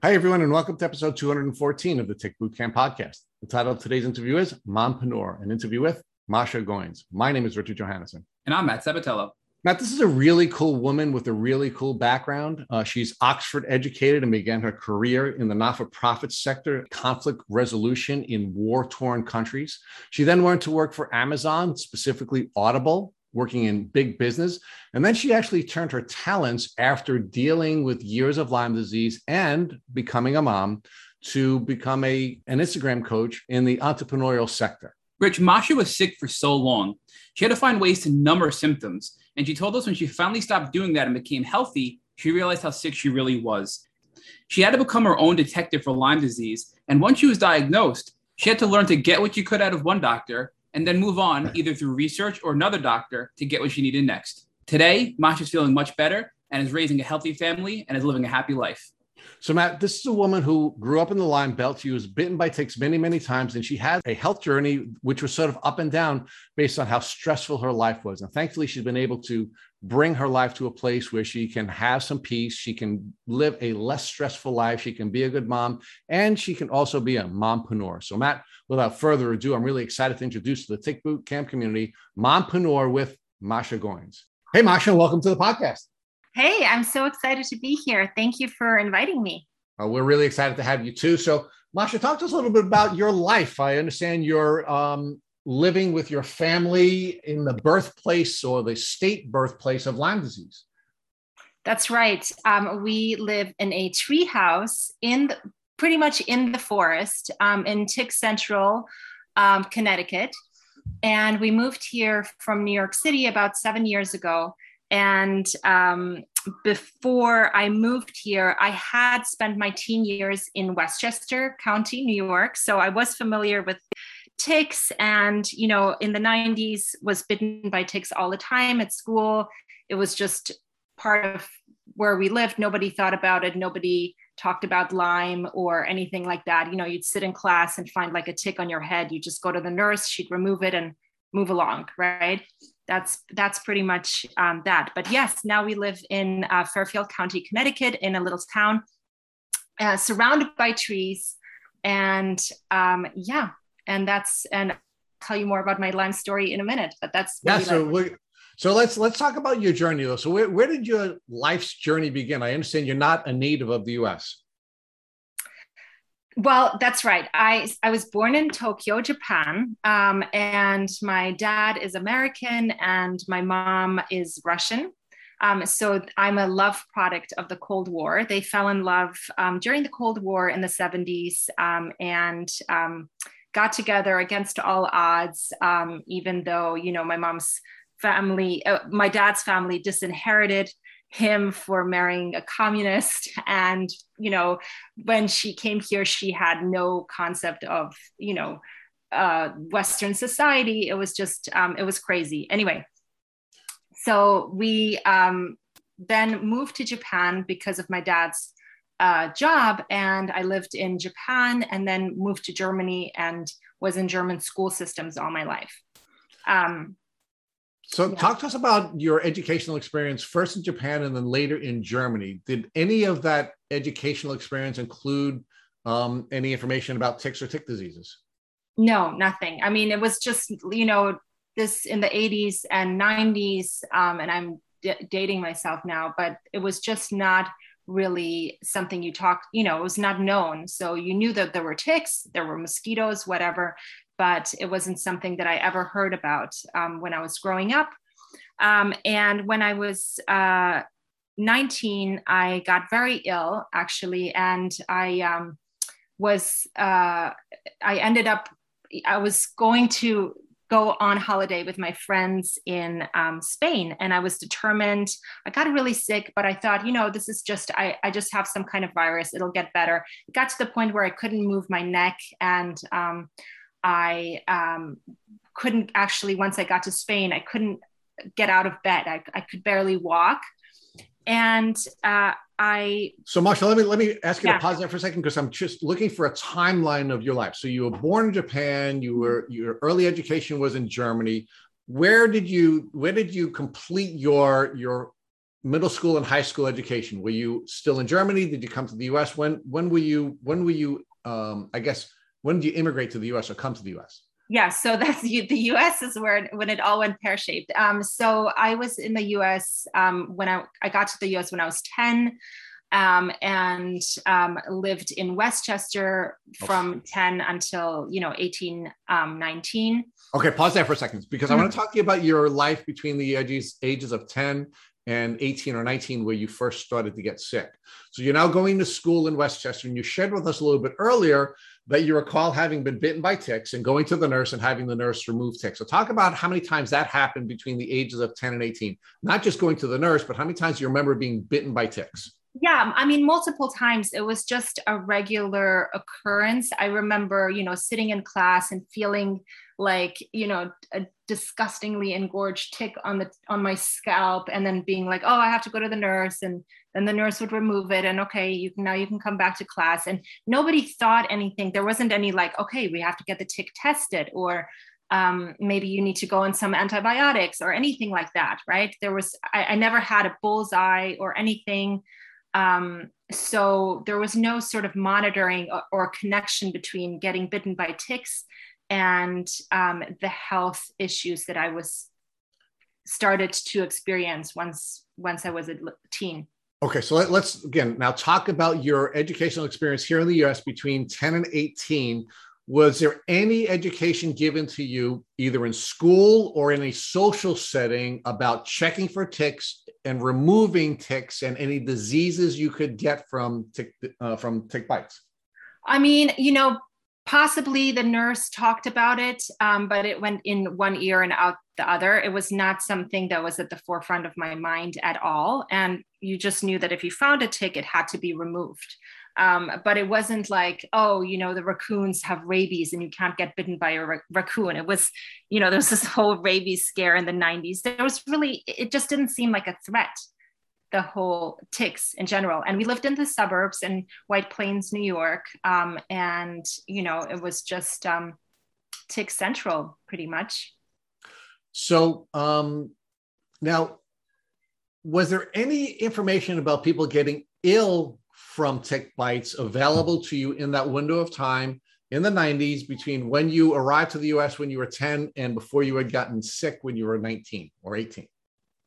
Hi, everyone, and welcome to episode 214 of the Tick Bootcamp podcast. The title of today's interview is Mompreneur, an interview with Masha Goins. My name is Richard Johannesson. And I'm Matt Sabatello. Matt, this is a really cool woman with a really cool background. Uh, she's Oxford educated and began her career in the not for profit sector, conflict resolution in war torn countries. She then went to work for Amazon, specifically Audible, working in big business. And then she actually turned her talents after dealing with years of Lyme disease and becoming a mom to become a, an Instagram coach in the entrepreneurial sector. Rich, Masha was sick for so long. She had to find ways to numb her symptoms. And she told us when she finally stopped doing that and became healthy, she realized how sick she really was. She had to become her own detective for Lyme disease. And once she was diagnosed, she had to learn to get what she could out of one doctor and then move on either through research or another doctor to get what she needed next. Today, Masha's feeling much better and is raising a healthy family and is living a happy life. So, Matt, this is a woman who grew up in the Lyme Belt. She was bitten by ticks many, many times, and she had a health journey which was sort of up and down based on how stressful her life was. And thankfully, she's been able to bring her life to a place where she can have some peace. She can live a less stressful life. She can be a good mom, and she can also be a mompreneur. So, Matt, without further ado, I'm really excited to introduce to the Tick Boot Camp community Mompreneur with Masha Goins. Hey, Masha, welcome to the podcast. Hey, I'm so excited to be here. Thank you for inviting me. Uh, we're really excited to have you too. So, Masha, talk to us a little bit about your life. I understand you're um, living with your family in the birthplace or the state birthplace of Lyme disease. That's right. Um, we live in a tree house in the, pretty much in the forest um, in Tick Central, um, Connecticut. And we moved here from New York City about seven years ago. And um, before I moved here, I had spent my teen years in Westchester County, New York. So I was familiar with ticks and, you know, in the 90s was bitten by ticks all the time at school. It was just part of where we lived. Nobody thought about it. Nobody talked about Lyme or anything like that. You know, you'd sit in class and find like a tick on your head. You just go to the nurse, she'd remove it and move along, right? That's that's pretty much um, that. But yes, now we live in uh, Fairfield County, Connecticut, in a little town uh, surrounded by trees, and um, yeah, and that's and I'll tell you more about my Lyme story in a minute. But that's yeah. So so let's let's talk about your journey though. So where, where did your life's journey begin? I understand you're not a native of the U.S. Well, that's right. I I was born in Tokyo, Japan, um, and my dad is American and my mom is Russian. Um, so I'm a love product of the Cold War. They fell in love um, during the Cold War in the 70s um, and um, got together against all odds. Um, even though you know my mom's family, uh, my dad's family disinherited him for marrying a communist and you know when she came here she had no concept of you know uh, western society it was just um, it was crazy anyway so we um, then moved to japan because of my dad's uh, job and i lived in japan and then moved to germany and was in german school systems all my life um, so, yeah. talk to us about your educational experience first in Japan and then later in Germany. Did any of that educational experience include um, any information about ticks or tick diseases? No, nothing. I mean, it was just, you know, this in the 80s and 90s, um, and I'm d- dating myself now, but it was just not really something you talk, you know, it was not known. So you knew that there were ticks, there were mosquitoes, whatever, but it wasn't something that I ever heard about um, when I was growing up. Um, and when I was uh, 19, I got very ill actually, and I um, was, uh, I ended up, I was going to go on holiday with my friends in um, Spain. And I was determined, I got really sick, but I thought, you know, this is just, I, I just have some kind of virus, it'll get better. It got to the point where I couldn't move my neck and um, I um, couldn't actually, once I got to Spain, I couldn't get out of bed. I, I could barely walk. And uh, I. So, Masha, let me let me ask you yeah. to pause there for a second because I'm just looking for a timeline of your life. So, you were born in Japan. You were your early education was in Germany. Where did you where did you complete your your middle school and high school education? Were you still in Germany? Did you come to the U.S.? When when were you when were you um, I guess when did you immigrate to the U.S. or come to the U.S.? Yeah, so that's the U.S. is where when it all went pear shaped. Um, so I was in the U.S. Um, when I I got to the U.S. when I was ten. Um, and um, lived in Westchester from okay. 10 until you know 18 um, 19 okay pause there for a second because mm-hmm. i want to talk to you about your life between the ages, ages of 10 and 18 or 19 where you first started to get sick. So you're now going to school in Westchester, and you shared with us a little bit earlier that you recall having been bitten by ticks and going to the nurse and having the nurse remove ticks. So talk about how many times that happened between the ages of 10 and 18. Not just going to the nurse, but how many times you remember being bitten by ticks? yeah i mean multiple times it was just a regular occurrence i remember you know sitting in class and feeling like you know a disgustingly engorged tick on the on my scalp and then being like oh i have to go to the nurse and then the nurse would remove it and okay you now you can come back to class. And nobody thought anything. There wasn't any like okay we have to get the tick tested or um, maybe you need to go on some antibiotics or anything like that right? There was I, I never had a bullseye or anything. Um, so there was no sort of monitoring or, or, connection between getting bitten by ticks and um, the health issues that I was started to experience once once I was a teen. Okay, so let, us again now talk about your educational experience here in the U.S. between 10 and 18. Was there any education given to you either in school or in a social setting about checking for ticks and removing ticks and any diseases you could get from tick uh, from tick bites? I mean, you know, possibly the nurse talked about it, um, but it went in one ear and out the other. It was not something that was at the forefront of my mind at all. And you just knew that if you found a tick, it had to be removed. Um, but it wasn't like, oh, you know, the raccoons have rabies and you can't get bitten by a ra- raccoon. It was, you know, there was this whole rabies scare in the 90s. There was really, it just didn't seem like a threat the whole ticks in general. And we lived in the suburbs in White Plains, New York. Um, and, you know, it was just um, tick central pretty much. So um, now, was there any information about people getting ill from tick bites available to you in that window of time in the 90s between when you arrived to the US when you were 10 and before you had gotten sick when you were 19 or 18?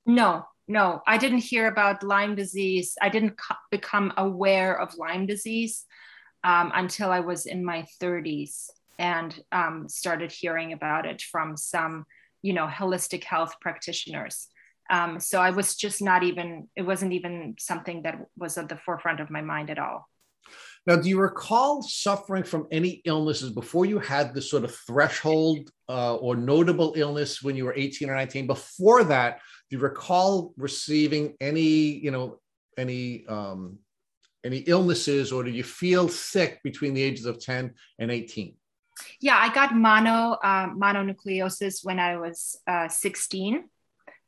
No, no, I didn't hear about Lyme disease. I didn't co- become aware of Lyme disease um, until I was in my 30s and um, started hearing about it from some, you know, holistic health practitioners. Um, so I was just not even, it wasn't even something that was at the forefront of my mind at all. Now, do you recall suffering from any illnesses before you had this sort of threshold uh, or notable illness when you were 18 or 19? Before that, you recall receiving any, you know, any um, any illnesses, or do you feel sick between the ages of 10 and 18? Yeah, I got mono uh, mononucleosis when I was uh, 16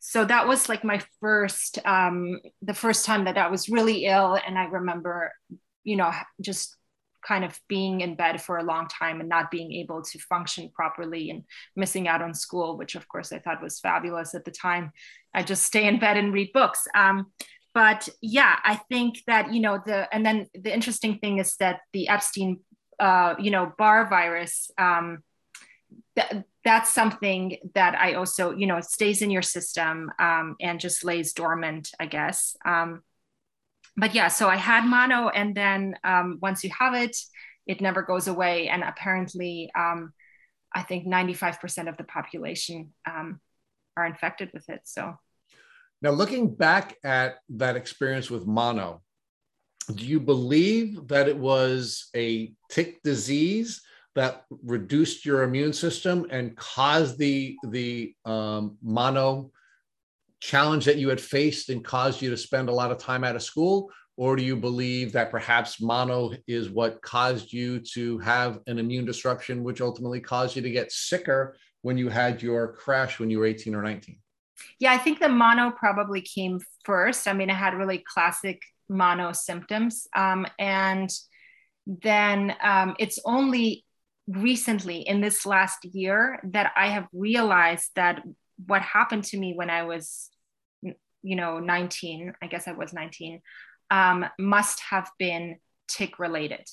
so that was like my first um, the first time that i was really ill and i remember you know, just kind of being in bed for a long time and not being able to function properly and missing out on school, which of course I thought was fabulous at the time. I just stay in bed and read books. Um, but yeah, I think that, you know, the, and then the interesting thing is that the Epstein, uh, you know, Barr virus, um, th- that's something that I also, you know, stays in your system um, and just lays dormant, I guess. Um, but yeah, so I had mono, and then um, once you have it, it never goes away. And apparently, um, I think 95% of the population um, are infected with it. So now, looking back at that experience with mono, do you believe that it was a tick disease that reduced your immune system and caused the the um, mono challenge that you had faced and caused you to spend a lot of time out of school? Or do you believe that perhaps mono is what caused you to have an immune disruption, which ultimately caused you to get sicker when you had your crash when you were 18 or 19? Yeah, I think the mono probably came first. I mean, I had really classic mono symptoms. Um, and then um, it's only recently in this last year that I have realized that what happened to me when I was you know 19 i guess i was 19 um, must have been tick related.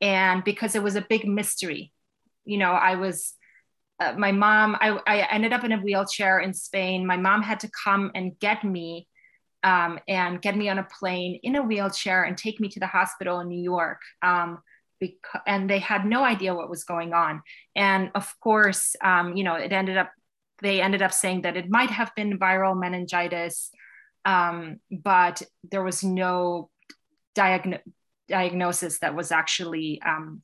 And because it was a big mystery you know i was uh, my mom I, I ended up in a wheelchair in spain. My mom had to come and get me um, and get me on a plane in a wheelchair and take me to the hospital in new york um, because, and they had no idea what was going on. And of course um, you know it ended up they ended up saying that it might have been viral meningitis um, but there was no diagno- diagnosis that was actually um,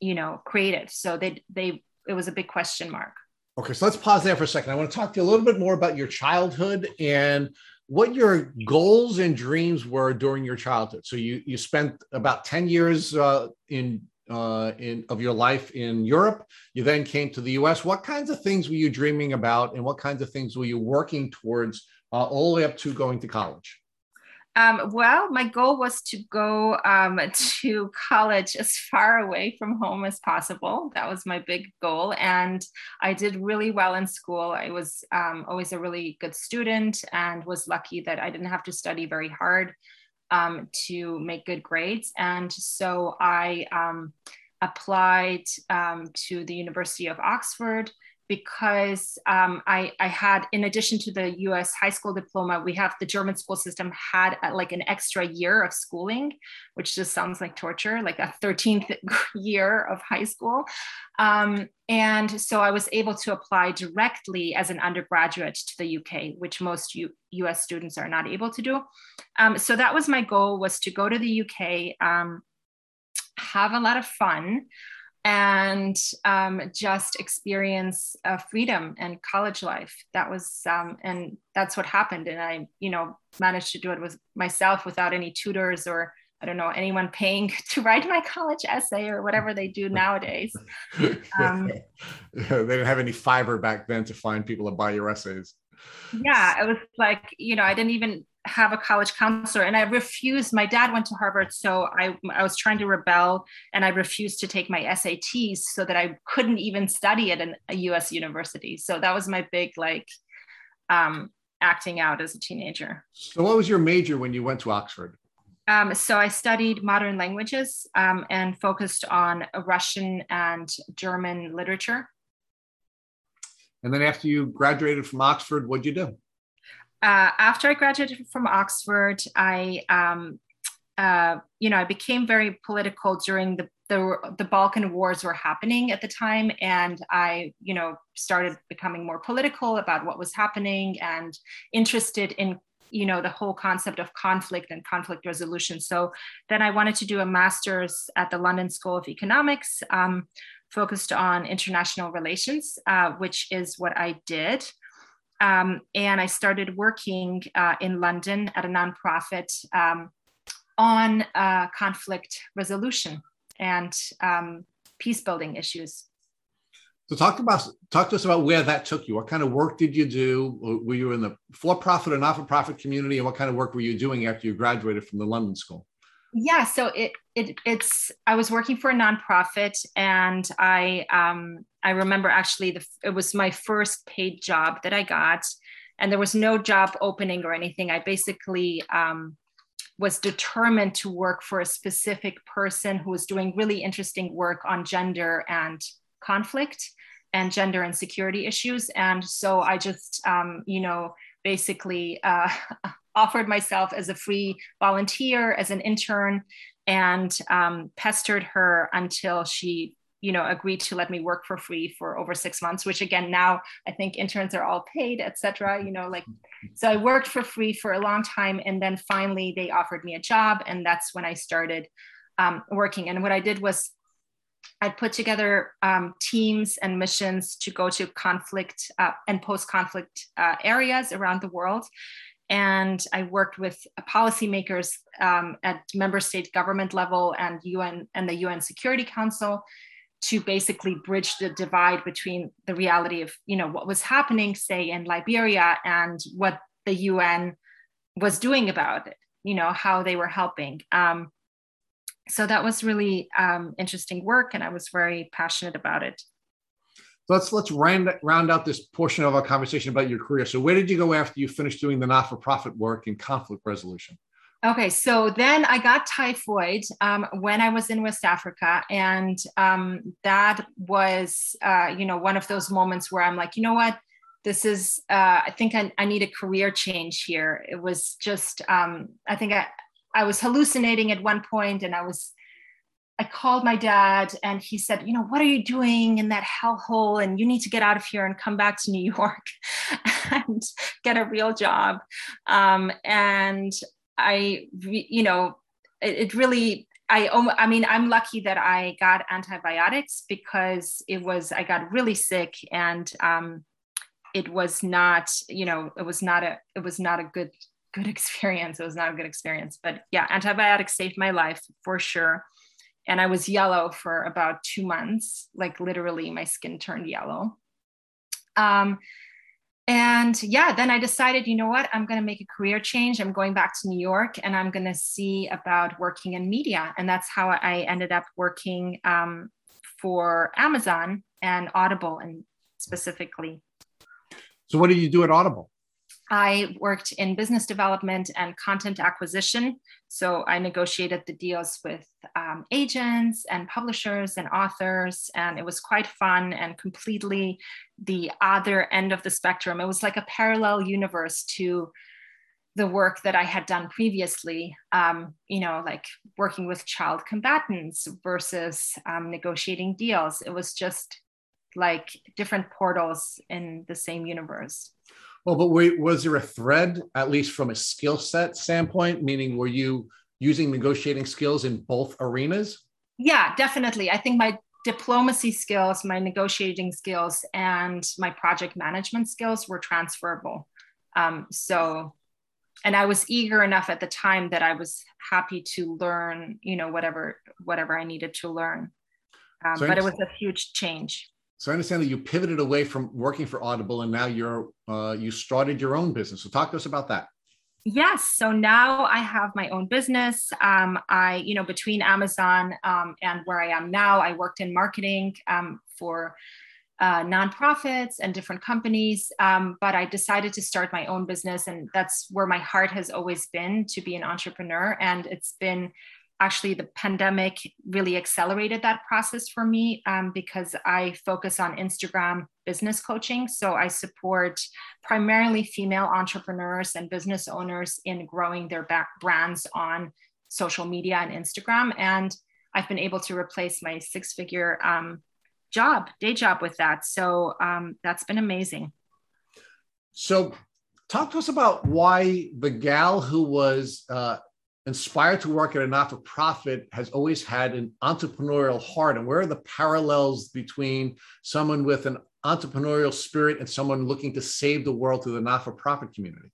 you know created. So they they it was a big question mark. Okay so let's pause there for a second. I want to talk to you a little bit more about your childhood and what your goals and dreams were during your childhood. So you you spent about 10 years uh, in uh, in of your life in Europe. You then came to the U.S. What kinds of things were you dreaming about, and what kinds of things were you working towards uh, all the way up to going to college? Um, well, my goal was to go um, to college as far away from home as possible. That was my big goal. And I did really well in school. I was um, always a really good student and was lucky that I didn't have to study very hard um, to make good grades. And so I um, applied um, to the University of Oxford because um, I, I, had, in addition to the US high school diploma, we have the German school system had a, uh, like an extra year of schooling, which just sounds like torture, like a 13th year of high school. Um, and so I was able to apply directly as an undergraduate to the UK, which most U- US students are not able to do. Um, so that was my goal was to go to the UK, um, have a lot of fun and um, just experience uh, freedom and college life. That was, um, and that's what happened. And I, you know, managed to do it with myself without any tutors or I don't know anyone paying to write my college essay or whatever they do nowadays. Um, they didn't have any Fiverr back then to find people to buy your essays. Yeah, it was like you know I didn't even have a college counselor and i refused my dad went to harvard so i, I was trying to rebel and i refused to take my sats so that i couldn't even study at an, a us university so that was my big like um, acting out as a teenager so what was your major when you went to oxford um, so I studied modern languages um, and focused on Russian and German literature. And then after you graduated from Oxford, what'd you do? Uh, after I graduated from Oxford, I, um, uh, you know, I became very political during the, the the Balkan wars were happening at the time, and I, you know, started becoming more political about what was happening and interested in you know the whole concept of conflict and conflict resolution. So then i wanted to do a master's at the london school of economics um, focused on international relations uh, which is what i did um, and I started working uh, in London at a nonprofit um, on uh, conflict resolution and um, peace building issues. So talk about talk to us about where that took you. What kind of work did you do? Were you in the for-profit or not-for-profit community, and what kind of work were you doing after you graduated from the London School? Yeah so it, it it's i was working for a nonprofit and i um i remember actually the it was my first paid job that i got and there was no job opening or anything. I basically um was determined to work for a specific person who was doing really interesting work on gender and conflict and gender and security issues. And so i just um, you know basically uh, offered myself as a free volunteer, as an intern, and um, pestered her until she you know agreed to let me work for free for over six months which again now i think interns are all paid etc you know like so i worked for free for a long time and then finally they offered me a job and that's when i started um, working. And what i did was i put together um, teams and missions to go to conflict uh, and post-conflict uh, areas around the world and I worked with policymakers um, at member state government level and UN and the UN Security Council to basically bridge the divide between the reality of you know what was happening, say in Liberia, and what the UN was doing about it. You know how they were helping. Um, so that was really um, interesting work, and I was very passionate about it. So let's let's round round out this portion of our conversation about your career. So where did you go after you finished doing the not-for-profit work in conflict resolution? Okay, so then I got typhoid um, when I was in West Africa, and um, that was, uh, you know, one of those moments where I'm like, you know what, this is, uh, I think I, I, need a career change here. It was just, um, I think I, I was hallucinating at one point, and I was, I called my dad, and he said, you know, what are you doing in that hellhole? And you need to get out of here and come back to New York and get a real job. Um, and I, you know, it, it really, I, I mean, I'm lucky that I got antibiotics because it was, I got really sick and um, it was not, you know, it was not a, it was not a good, good experience. It was not a good experience, but yeah, antibiotics saved my life for sure. And I was yellow for about two months, like literally my skin turned yellow. Um, and yeah then i decided you know what? I'm going to make a career change. I'm going back to new york and i'm going to see about working in media. And that's how i ended up working um, for amazon and audible and specifically. So what did you do at audible I worked in business development and content acquisition. So I negotiated the deals with um, agents and publishers and authors, and it was quite fun and completely the other end of the spectrum. It was like a parallel universe to the work that I had done previously, um, you know, like working with child combatants versus um, negotiating deals. It was just like different portals in the same universe. Well, but wait, was there a thread, at least from a skill set standpoint? Meaning, were you using negotiating skills in both arenas? Yeah, definitely. I think my diplomacy skills, my negotiating skills, and my project management skills were transferable. Um, so, and I was eager enough at the time that I was happy to learn, you know, whatever whatever I needed to learn. Um, so but it was a huge change. So I understand that you pivoted away from working for Audible and now you're uh, you started your own business. So talk to us about that. Yes. So now I have my own business. Um, I, you know, between Amazon um, and where I am now, I worked in marketing um, for uh, nonprofits and different companies. Um, but I decided to start my own business, and that's where my heart has always been to be an entrepreneur. And it's been actually the pandemic really accelerated that process for me um, because I focus on Instagram business coaching. So I support primarily female entrepreneurs and business owners in growing their brands on social media and Instagram. And I've been able to replace my six figure um, job, day job with that. So um, that's been amazing. So, talk to us about why the gal who was uh, inspired to work at a not for profit has always had an entrepreneurial heart. And where are the parallels between someone with an entrepreneurial spirit and someone looking to save the world through the not for profit community?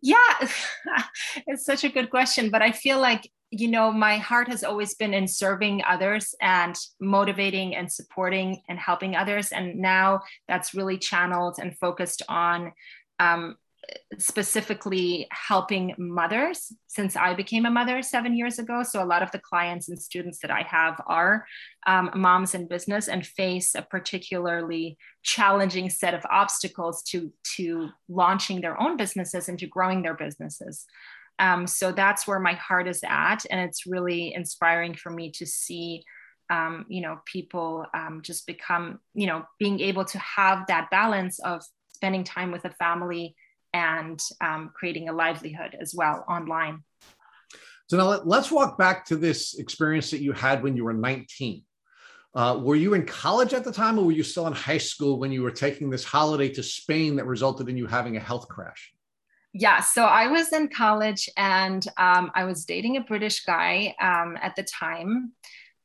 Yeah, it's such a good question. But I feel like, you know, my heart has always been in serving others and motivating and supporting and helping others. And now that's really channeled and focused on um, specifically helping mothers since I became a mother seven years ago. So, a lot of the clients and students that I have are um, moms in business and face a particularly challenging set of obstacles to, to launching their own businesses and to growing their businesses. Um, so, that's where my heart is at. And it's really inspiring for me to see. Um, you know, people um, just become, you know, being able to have that balance of spending time with a family and um, creating a livelihood as well online. So now let, us walk back to this experience that you had when you were 19. Uh, were you in college at the time, or were you still in high school when you were taking this holiday to Spain that resulted in you having a health crash? Yeah, so I was in college and um, I was dating a British guy um, at the time.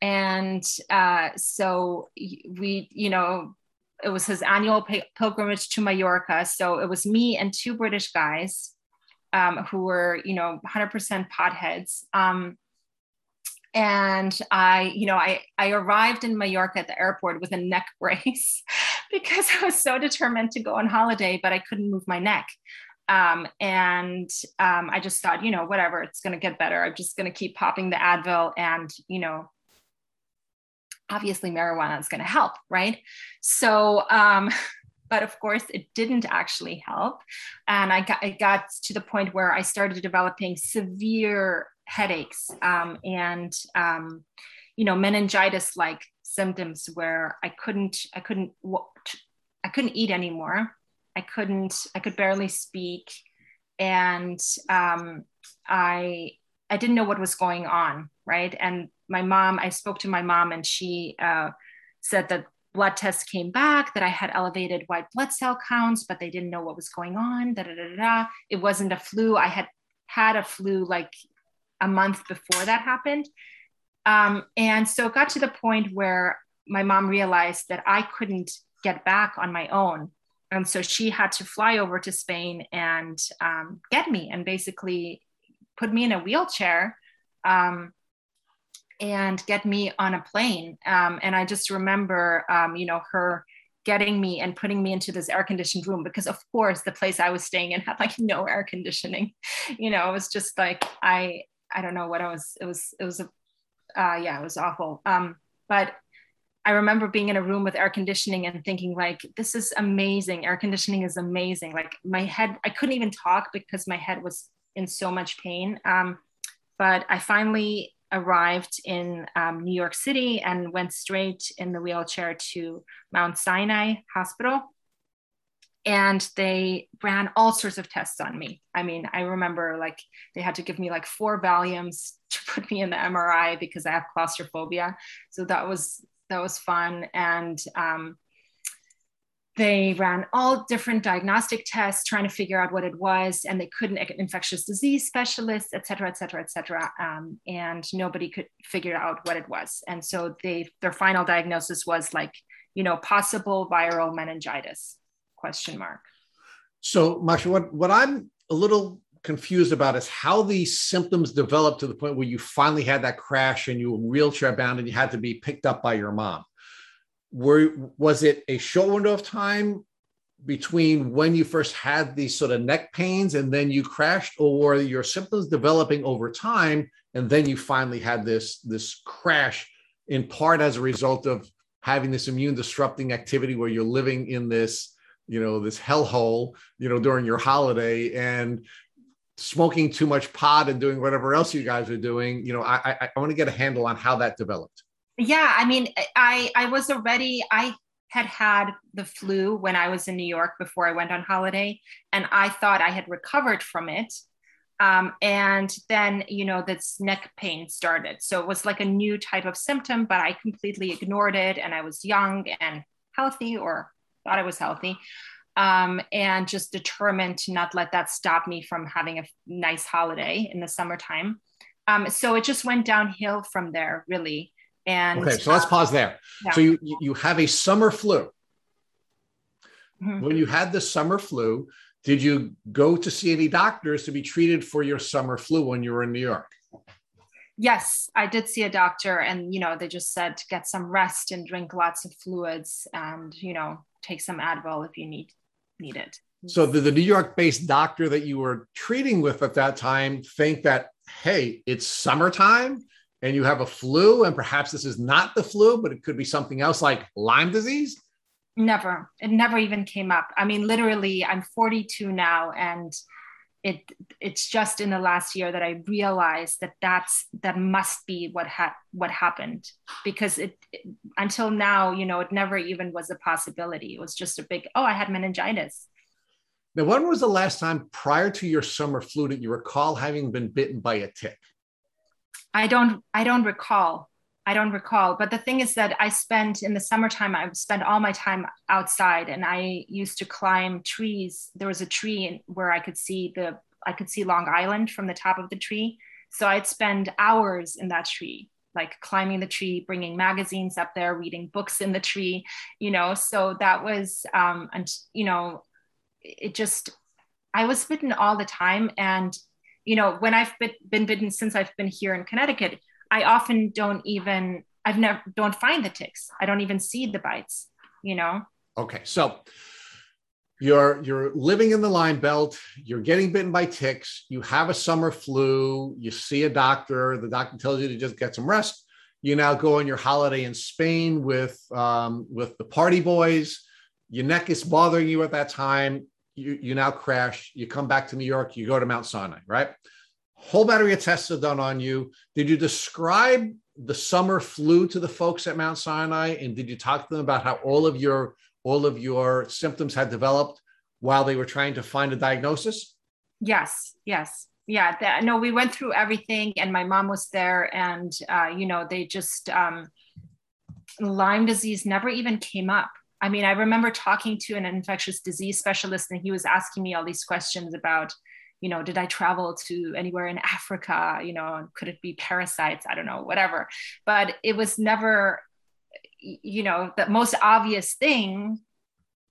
And uh, so we, you know, it was his annual pilgrimage to Mallorca. So it was me and two British guys um, who were, you know, 100% potheads. Um, and I, you know, I, I arrived in Mallorca at the airport with a neck brace because I was so determined to go on holiday, but I couldn't move my neck. Um, and um, I just thought, you know, whatever, it's going to get better. I'm just going to keep popping the Advil and, you know, obviously marijuana is going to help, right? So, um, but of course, it didn't actually help. And I got, it got to the point where I started developing severe headaches um, and, um, you know, meningitis like symptoms where I couldn't, I couldn't, I couldn't eat anymore. I couldn't, I could barely speak. And um, I, I didn't know what was going on, right? And my mom, I spoke to my mom and she uh, said that blood tests came back that I had elevated white blood cell counts, but they didn't know what was going on. Da, da, da, da. It wasn't a flu. I had had a flu like a month before that happened. Um, and so it got to the point where my mom realized that I couldn't get back on my own. And so she had to fly over to Spain and um, get me and basically put me in a wheelchair um, and get me on a plane. Um, and I just remember, um, you know, her getting me and putting me into this air conditioned room because of course the place I was staying in had like no air conditioning. You know, it was just like I I don't know what I was. It was it was a uh, yeah, it was awful. Um, but I remember being in a room with air conditioning and thinking like, this is amazing. Air conditioning is amazing. Like my head, I couldn't even talk because my head was in so much pain. Um, but I finally arrived in um, New York City and went straight in the wheelchair to Mount Sinai Hospital. And they ran all sorts of tests on me. I mean, I remember like they had to give me like four Valiums to put me in the MRI because I have claustrophobia. So that was that was fun. And um, they ran all different diagnostic tests trying to figure out what it was and they couldn't get infectious disease specialists et cetera et cetera et cetera um, and nobody could figure out what it was. And so they their final diagnosis was like you know possible viral meningitis question mark. So masha what, what i'm a little confused about is how these symptoms developed to the point where you finally had that crash and you were wheelchair bound and you had to be picked up by your mom were was it a short window of time between when you first had these sort of neck pains and then you crashed or were your symptoms developing over time and then you finally had this this crash in part as a result of having this immune disrupting activity where you're living in this you know this hellhole you know during your holiday and smoking too much pot and doing whatever else you guys are doing? You know i i, I want to get a handle on how that developed yeah i mean i i was already i had had the flu when i was in new york before i went on holiday and i thought i had recovered from it. Um, and then you know this neck pain started. So it was like a new type of symptom but i completely ignored it and i was young and healthy or thought i was healthy um, and just determined to not let that stop me from having a nice holiday in the summertime. Um, so it just went downhill from there really and okay, so let's pause there. Yeah. So you you have a summer flu. Mm-hmm. When you had the summer flu, did you go to see any doctors to be treated for your summer flu when you were in New York? Yes, I did see a doctor, and you know they just said to get some rest and drink lots of fluids, and you know take some Advil if you need need it. So the, the New York-based doctor that you were treating with at that time think that hey, it's summertime and you have a flu, and perhaps this is not the flu, but it could be something else like Lyme disease? Never. It never even came up. I mean, literally, I'm 42 now, and it it's just in the last year that I realized that that's that must be what had what happened because it, it until now, you know, it never even was a possibility. It was just a big oh, I had meningitis. Now, when was the last time prior to your summer flu that you recall having been bitten by a tick? I don't I don't recall. I don't recall. But the thing is that I spent in the summertime, I spent all my time outside and I used to climb trees. There was a tree where I could see the I could see Long Island from the top of the tree. So I'd spend hours in that tree, like climbing the tree, bringing magazines up there, reading books in the tree, you know. So that was, um, and you know, it just, I was bitten all the time. And you know, when I've been, bitten since I've been here in Connecticut, I often don't even, I've never, don't find the ticks. I don't even see the bites, you know? Okay. So you're, you're living in the Lyme belt, you're getting bitten by ticks, you have a summer flu, you see a doctor, the doctor tells you to just get some rest. You now go on your holiday in Spain with um, with the party boys. Your neck is bothering you at that time. You you now crash. You come back to New York. You go to Mount Sinai, right? Whole battery of tests are done on you. Did you describe the summer flu to the folks at Mount Sinai, and did you talk to them about how all of your all of your symptoms had developed while they were trying to find a diagnosis? Yes, yes, yeah. That, no, we went through everything, and my mom was there, and uh, you know, they just um, Lyme disease never even came up. I mean, I remember talking to an infectious disease specialist, and he was asking me all these questions about you know, did I travel to anywhere in Africa? You know, could it be parasites? I don't know, whatever. But it was never, you know, the most obvious thing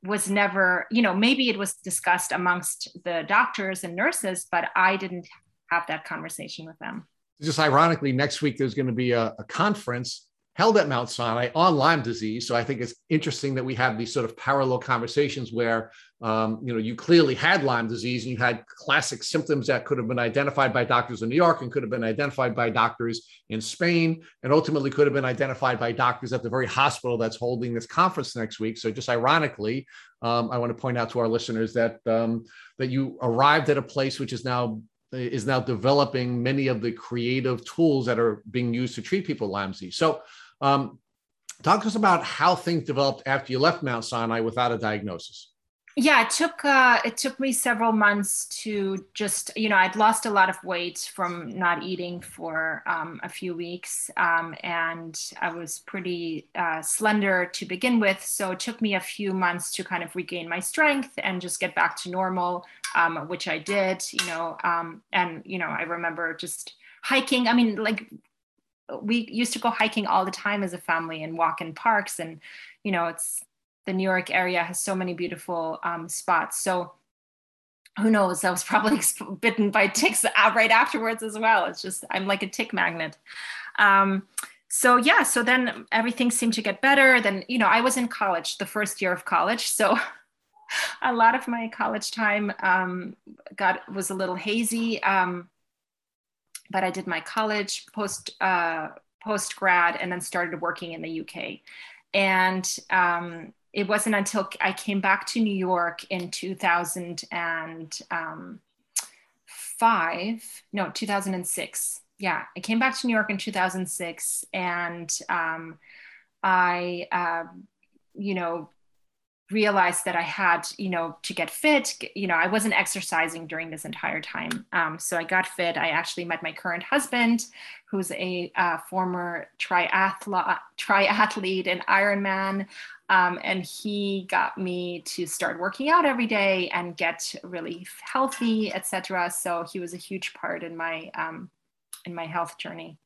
was never, you know, maybe it was discussed amongst the doctors and nurses, but I didn't have that conversation with them. Just ironically, next week there's going to be a, a conference held at Mount Sinai on Lyme disease. So I think it's interesting that we have these sort of parallel conversations where, um, you know, you clearly had Lyme disease and you had classic symptoms that could have been identified by doctors in New York and could have been identified by doctors in Spain and ultimately could have been identified by doctors at the very hospital that's holding this conference next week. So just ironically, um, I want to point out to our listeners that um, that you arrived at a place which is now is now developing many of the creative tools that are being used to treat people with Lyme disease. So um, talk to us about how things developed after you left Mount Sinai without a diagnosis. Yeah, it took uh, it took me several months to just you know I'd lost a lot of weight from not eating for um, a few weeks, um, and I was pretty uh, slender to begin with. So it took me a few months to kind of regain my strength and just get back to normal, um, which I did. You know, um, and you know I remember just hiking. I mean, like we used to go hiking all the time as a family and walk in parks. And you know it's the new york area has so many beautiful um, spots. So who knows? I was probably bitten by ticks right afterwards as well. It's just i'm like a tick magnet. Um, so yeah so then everything seemed to get better. Then you know i was in college the first year of college. So a lot of my college time um, got was a little hazy. Um, but I did my college post uh, post grad and then started working in the UK. And um, it wasn't until I came back to New York in 2005, no, 2006. Yeah, I came back to New York in 2006 and um, I, uh, you know, realized that I had, you know, to get fit, you know, I wasn't exercising during this entire time. Um, so I got fit. I actually met my current husband, who's a uh, former triathlete, triathlete and Ironman. Um, and he got me to start working out every day and get really healthy, etc. So he was a huge part in my um, in my health journey.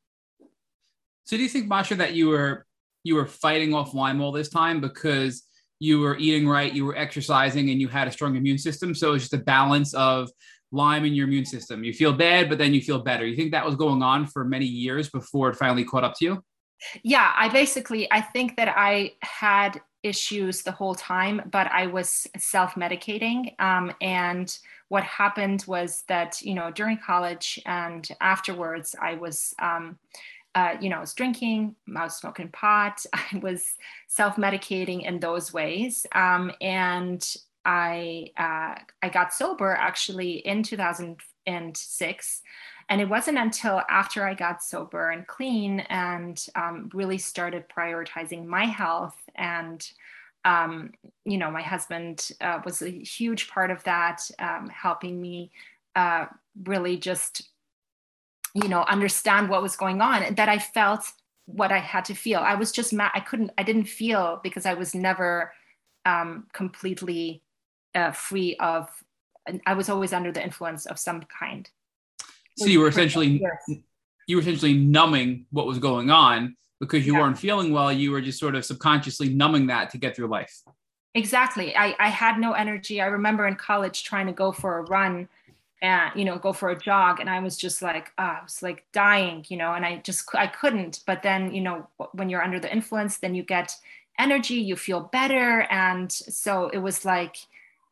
So do you think, Masha, that you were you were fighting off Lyme all this time because you were eating right, you were exercising, and you had a strong immune system. So it's just a balance of Lyme in your immune system. You feel bad, but then you feel better. You think that was going on for many years before it finally caught up to you? Yeah, I basically I think that I had issues the whole time, but I was self-medicating. Um, and what happened was that you know during college and afterwards, I was um, uh, you know, I was drinking, I was smoking pot, I was self medicating in those ways. Um, and I, uh, I got sober actually in 2006. And it wasn't until after I got sober and clean and um, really started prioritizing my health and um, you know, my husband uh, was a huge part of that, um, helping me uh, really just you know understand what was going on that i felt what i had to feel. I was just mad i couldn't i didn't feel because i was never um, completely uh, free of i was always under the influence of some kind. So you were essentially you were essentially numbing what was going on because you yeah. weren't feeling well you were just sort of subconsciously numbing that to get through life. Exactly. I, I had no energy. I remember in college trying to go for a run and you know go for a jog and i was just like oh, i was like dying you know and i just i couldn't. But then you know when you're under the influence then you get energy you feel better and so it was like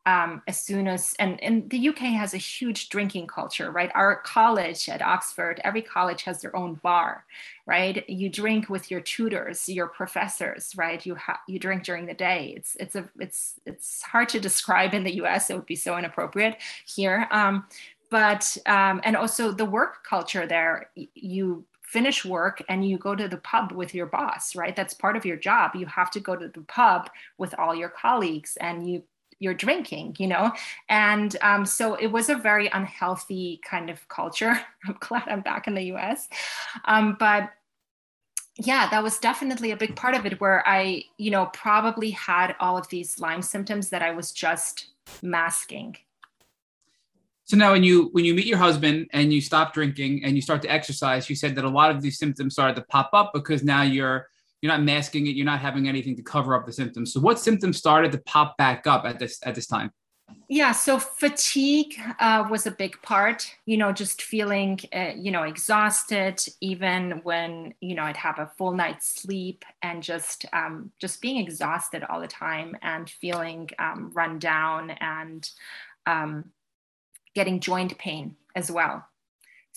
um, as soon as and, and the uk has a huge drinking culture right? Our college at oxford every college has their own bar right? You drink with your tutors your professors right? You ha- you drink during the day. It's it's a it's it's hard to describe in the us it would be so inappropriate here. Um, but um, and also the work culture there you finish work and you go to the pub with your boss right? That's part of your job. You have to go to the pub with all your colleagues and you you're drinking you know? And um, so it was a very unhealthy kind of culture. I'm glad i'm back in the us um, but yeah that was definitely a big part of it where i you know probably had all of these lyme symptoms that i was just masking. So now when you when you meet your husband and you stop drinking and you start to exercise you said that a lot of these symptoms started to pop up because now you're you're not masking it. You're not having anything to cover up the symptoms. So what symptoms started to pop back up at this at this time? Yeah so fatigue uh, was a big part you know just feeling uh, you know exhausted even when you know i'd have a full night's sleep and just um, just being exhausted all the time and feeling um, run down and um, getting joint pain as well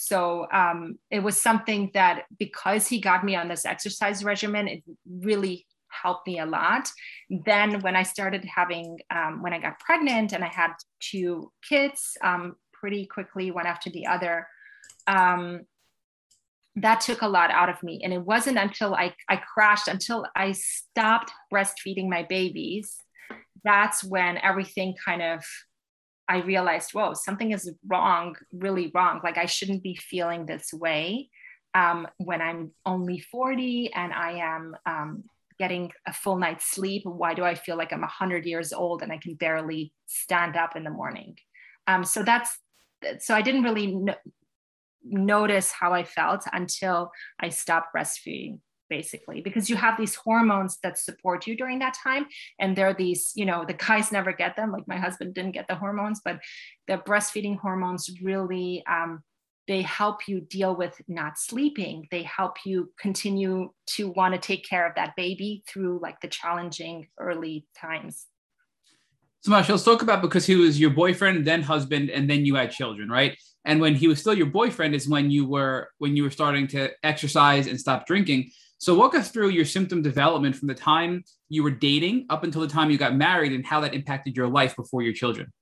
so um, it was something that because he got me on this exercise regimen, it really helped me a lot. Then when I started having, um, when I got pregnant and I had two kids um, pretty quickly, one after the other, um, that took a lot out of me. And it wasn't until I, I crashed, until I stopped breastfeeding my babies, that's when everything kind of I realized, whoa, something is wrong, really wrong. Like I shouldn't be feeling this way um, when I'm only 40 and I am um, getting a full night's sleep. Why do I feel like I'm 100 years old and I can barely stand up in the morning? Um, so that's so I didn't really no- notice how I felt until I stopped breastfeeding basically because you have these hormones that support you during that time and there are these you know the guys never get them like my husband didn't get the hormones but the breastfeeding hormones really um, they help you deal with not sleeping they help you continue to want to take care of that baby through like the challenging early times so Masha, let's talk about because he was your boyfriend, then husband, and then you had children, right? And when he was still your boyfriend is when you were when you were starting to exercise and stop drinking. So, walk us through your symptom development from the time you were dating up until the time you got married and how that impacted your life before your children.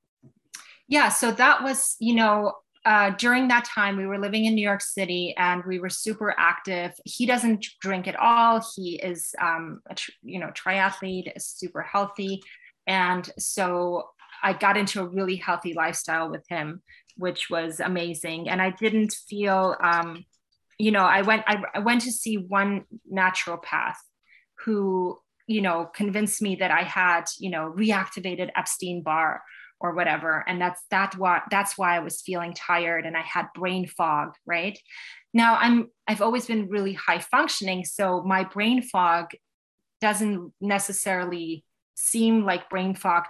Yeah, so that was, you know, uh, during that time, we were living in New York City and we were super active. He doesn't drink at all. He is, um, a tr- you know, triathlete, super healthy. And so I got into a really healthy lifestyle with him, which was amazing. And I didn't feel, um, you know, I went I, I went to see one naturopath who, you know, convinced me that I had, you know, reactivated Epstein Barr or whatever. And that's that what that's why I was feeling tired and I had brain fog, right? Now I'm I've always been really high functioning. So my brain fog doesn't necessarily seem like brain fog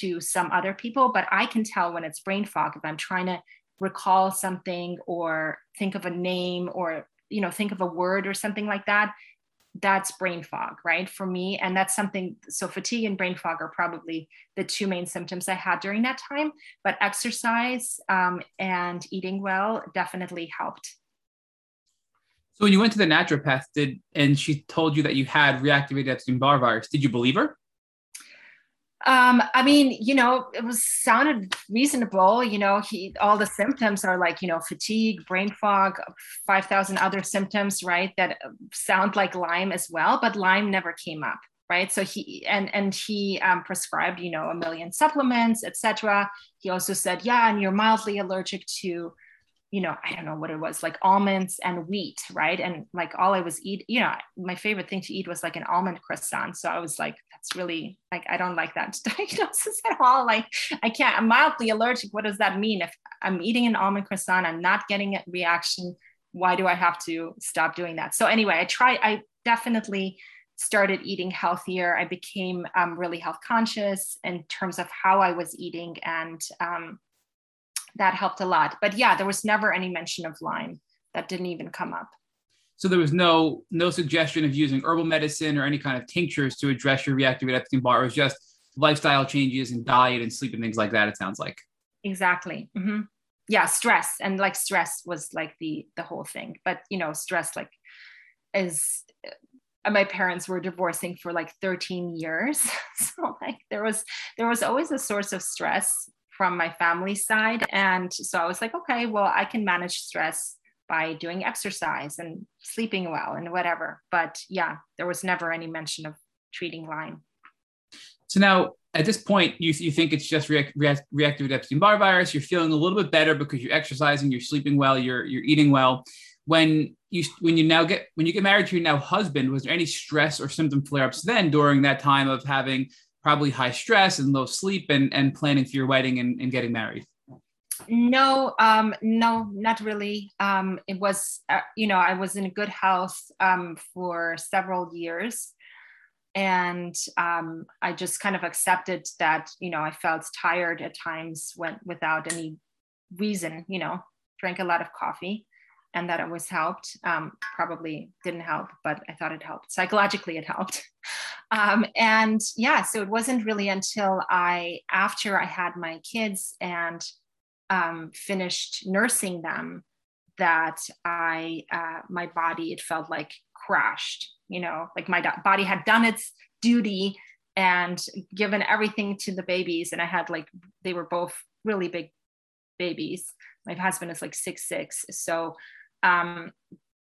to some other people, but I can tell when it's brain fog if I'm trying to recall something or think of a name or you know think of a word or something like that that's brain fog right for me. And that's something so fatigue and brain fog are probably the two main symptoms i had during that time. But exercise um, and eating well definitely helped. So when you went to the naturopath did and she told you that you had reactivated epstein-barr virus did you believe her um, I mean, you know, it was sounded reasonable. You know, he all the symptoms are like, you know, fatigue, brain fog, five thousand other symptoms, right? That sound like Lyme as well, but Lyme never came up, right? So he and and he um, prescribed, you know, a million supplements, etc. He also said, yeah, and you're mildly allergic to you know, I don't know what it was, like almonds and wheat, right? And like all I was eat, you know, my favorite thing to eat was like an almond croissant. So I was like, that's really like I don't like that diagnosis at all. Like I can't. I'm mildly allergic. What does that mean? If I'm eating an almond croissant, I'm not getting a reaction. Why do I have to stop doing that? So anyway, I try. I definitely started eating healthier. I became um, really health conscious in terms of how I was eating and. Um, that helped a lot. But yeah, there was never any mention of Lyme. That didn't even come up. So there was no no suggestion of using herbal medicine or any kind of tinctures to address your reactivated Epstein Barr. It was just lifestyle changes and diet and sleep and things like that. It sounds like exactly. Mm-hmm. Yeah, stress and like stress was like the the whole thing. But you know, stress like is uh, my parents were divorcing for like 13 years so like there was there was always a source of stress from my family side. And so i was like okay well i can manage stress by doing exercise and sleeping well and whatever. But yeah there was never any mention of treating lyme. So now at this point you, you think it's just react, react, reactive epstein-barr virus you're feeling a little bit better because you're exercising you're sleeping well you're you're eating well. When you when you now get when you get married to your now husband was there any stress or symptom flare-ups then during that time of having probably high stress and low sleep and and planning for your wedding and, and getting married? No um no not really. Um it was uh, you know i was in good health um for several years. And um i just kind of accepted that you know i felt tired at times when without any reason you know drank a lot of coffee and that it was helped. Um, probably didn't help, but I thought it helped. Psychologically, it helped. Um, and yeah, so it wasn't really until I, after I had my kids and um, finished nursing them, that I, uh, my body, it felt like crashed. You know, like my body had done its duty and given everything to the babies, and I had like they were both really big babies. My husband is like six six, so um,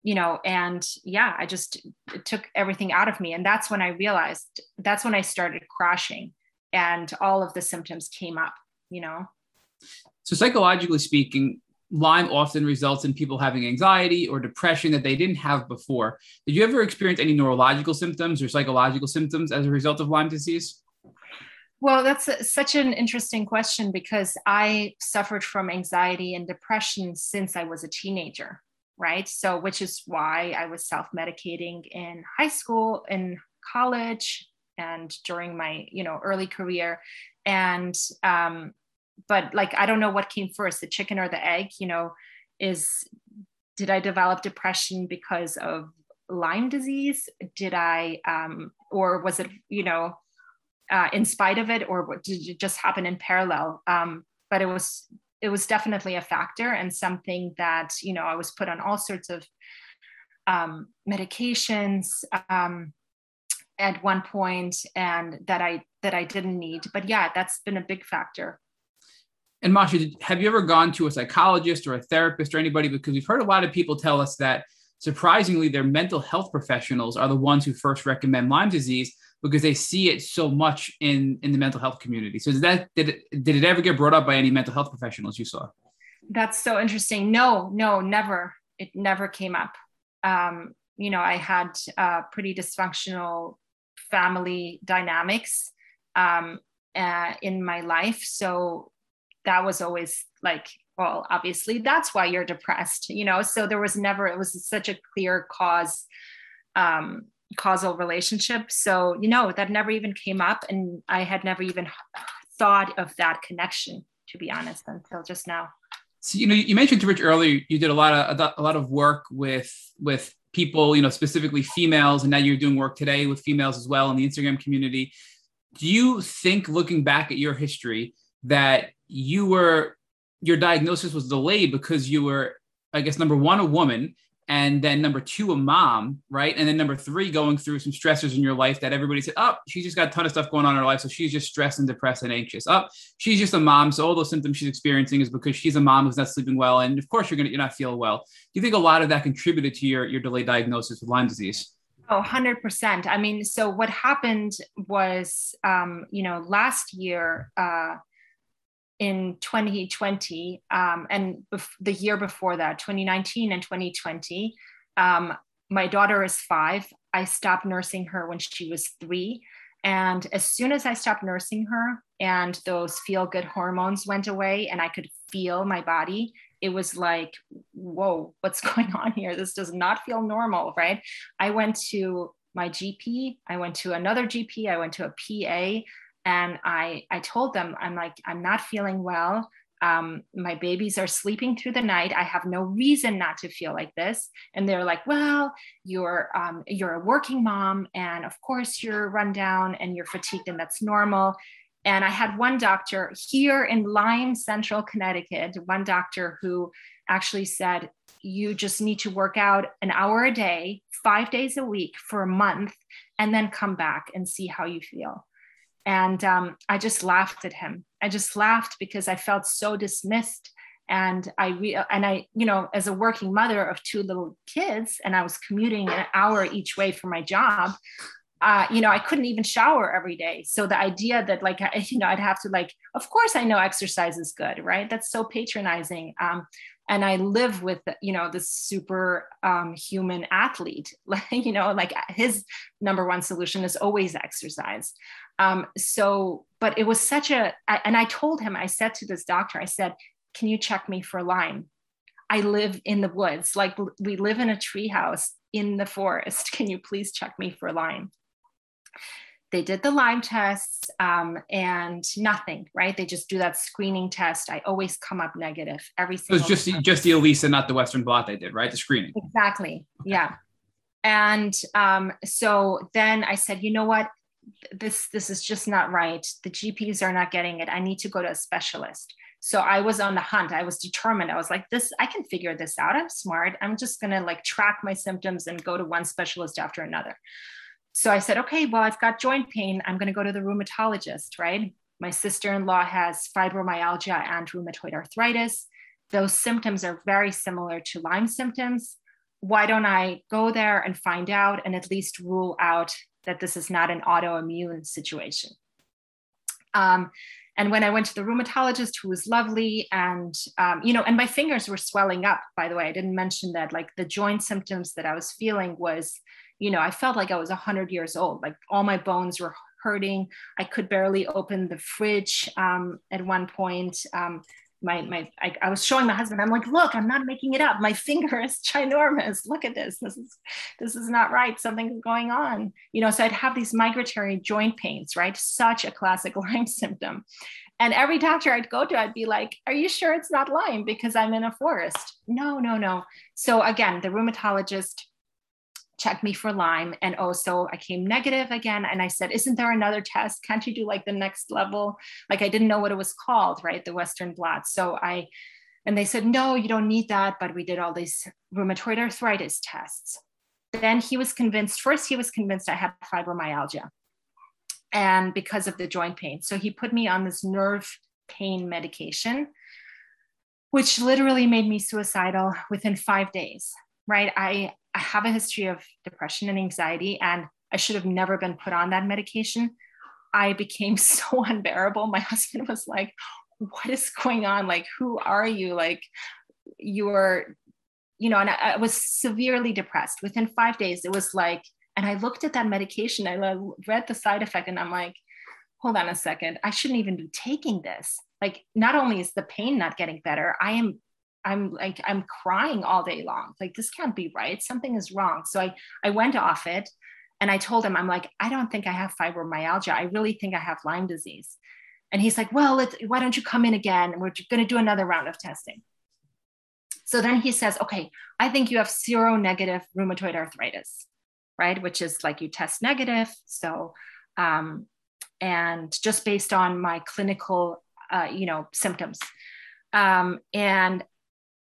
you know and yeah i just took everything out of me. And that's when i realized that's when i started crashing and all of the symptoms came up you know? So psychologically speaking lyme often results in people having anxiety or depression that they didn't have before. Did you ever experience any neurological symptoms or psychological symptoms as a result of lyme disease? Well, that's a, such an interesting question because I suffered from anxiety and depression since I was a teenager right? So, which is why I was self medicating in high school, in college, and during my, you know, early career. And, um, but like, I don't know what came first, the chicken or the egg, you know, is did I develop depression because of Lyme disease? Did I, um, or was it, you know, uh, in spite of it, or did it just happen in parallel? Um, but it was it was definitely a factor and something that you know i was put on all sorts of um, medications um, at one point and that i that i didn't need. But yeah that's been a big factor. And masha have you ever gone to a psychologist or a therapist or anybody? Because we've heard a lot of people tell us that surprisingly their mental health professionals are the ones who first recommend lyme disease because they see it so much in in the mental health community. So did that did it, did it ever get brought up by any mental health professionals you saw? That's so interesting. No, no, never. It never came up. Um, you know, I had uh, pretty dysfunctional family dynamics um, uh, in my life, so that was always like well obviously that's why you're depressed you know so there was never it was such a clear cause um, causal relationship. So, you know, that never even came up. And I had never even thought of that connection, to be honest, until just now. So, you know, you mentioned to Rich earlier, you did a lot of a lot of work with with people, you know, specifically females, and now you're doing work today with females as well in the Instagram community. Do you think, looking back at your history, that you were your diagnosis was delayed because you were, I guess, number one, a woman, and then number two a mom right? And then number three going through some stressors in your life that everybody said oh she's just got a ton of stuff going on in her life. So she's just stressed and depressed and anxious. Oh, she's just a mom. So all those symptoms she's experiencing is because she's a mom who's not sleeping well. And of course you're gonna you're not feeling well. Do you think a lot of that contributed to your your delayed diagnosis with lyme disease? Oh, 100%. I mean, so what happened was, um, you know, last year, uh, in 2020 um, and bef- the year before that, 2019 and 2020. Um, my daughter is five. I stopped nursing her when she was three. And as soon as I stopped nursing her and those feel good hormones went away and I could feel my body, it was like, whoa, what's going on here? This does not feel normal, right? I went to my GP, I went to another GP, I went to a PA, and I I told them I'm like I'm not feeling well. Um, my babies are sleeping through the night. I have no reason not to feel like this. And they're like, well, you're um, you're a working mom, and of course you're run down and you're fatigued, and that's normal. And I had one doctor here in Lyme, Central Connecticut, one doctor who actually said, you just need to work out an hour a day, five days a week for a month, and then come back and see how you feel. And um, I just laughed at him. I just laughed because I felt so dismissed. And I re- and I, you know, as a working mother of two little kids, and I was commuting an hour each way for my job, uh, you know, I couldn't even shower every day. So the idea that like, you know, I'd have to like, of course I know exercise is good, right? That's so patronizing. Um, and I live with, you know, this super um, human athlete, you know, like his number one solution is always exercise. Um, so, but it was such a, and I told him, I said to this doctor, I said, can you check me for Lyme? I live in the woods, like we live in a treehouse in the forest. Can you please check me for Lyme? They did the Lyme tests um, and nothing, right? They just do that screening test. I always come up negative every single. It was just time. just the ELISA, not the Western blot. They did right, the screening. Exactly. Okay. Yeah. And um, so then I said, you know what? This this is just not right. The GPs are not getting it. I need to go to a specialist. So I was on the hunt. I was determined. I was like, this, I can figure this out. I'm smart. I'm just gonna like track my symptoms and go to one specialist after another. So I said, okay, well, I've got joint pain. I'm going to go to the rheumatologist, right? My sister in law has fibromyalgia and rheumatoid arthritis. Those symptoms are very similar to Lyme symptoms. Why don't I go there and find out and at least rule out that this is not an autoimmune situation? Um, and when I went to the rheumatologist, who was lovely, and um, you know, and my fingers were swelling up. By the way, I didn't mention that. Like the joint symptoms that I was feeling was you know, I felt like I was 100 years old. Like all my bones were hurting. I could barely open the fridge um, at one point. Um, my, my I, I, was showing my husband i'm like look i'm not making it up. My finger is ginormous. Look at this. This is this is not right. Something's going on. You know so i'd have these migratory joint pains right? Such a classic lyme symptom. And every doctor i'd go to i'd be like are you sure it's not lyme? Because i'm in a forest. No no no. So again the rheumatologist check me for Lyme. And oh, so I came negative again. And I said, isn't there another test? Can't you do like the next level? Like I didn't know what it was called, right? The Western blot. So I, and they said, no, you don't need that. But we did all these rheumatoid arthritis tests. Then he was convinced, first he was convinced I had fibromyalgia and because of the joint pain. So he put me on this nerve pain medication, which literally made me suicidal within five days right? I, I have a history of depression and anxiety, and I should have never been put on that medication. I became so unbearable. My husband was like, What is going on? Like, who are you? Like, you're, you know, and I, I was severely depressed. Within five days, it was like, and I looked at that medication, I read the side effect, and I'm like, hold on a second, I shouldn't even be taking this. Like, not only is the pain not getting better, I am I'm like, I'm crying all day long. Like, this can't be right. Something is wrong. So I, I went off it and I told him, I'm like, I don't think I have fibromyalgia. I really think I have Lyme disease. And he's like, well, why don't you come in again? And we're going to do another round of testing. So then he says, okay, I think you have seronegative rheumatoid arthritis, right? Which is like you test negative. So, um, and just based on my clinical, uh, you know, symptoms. Um, and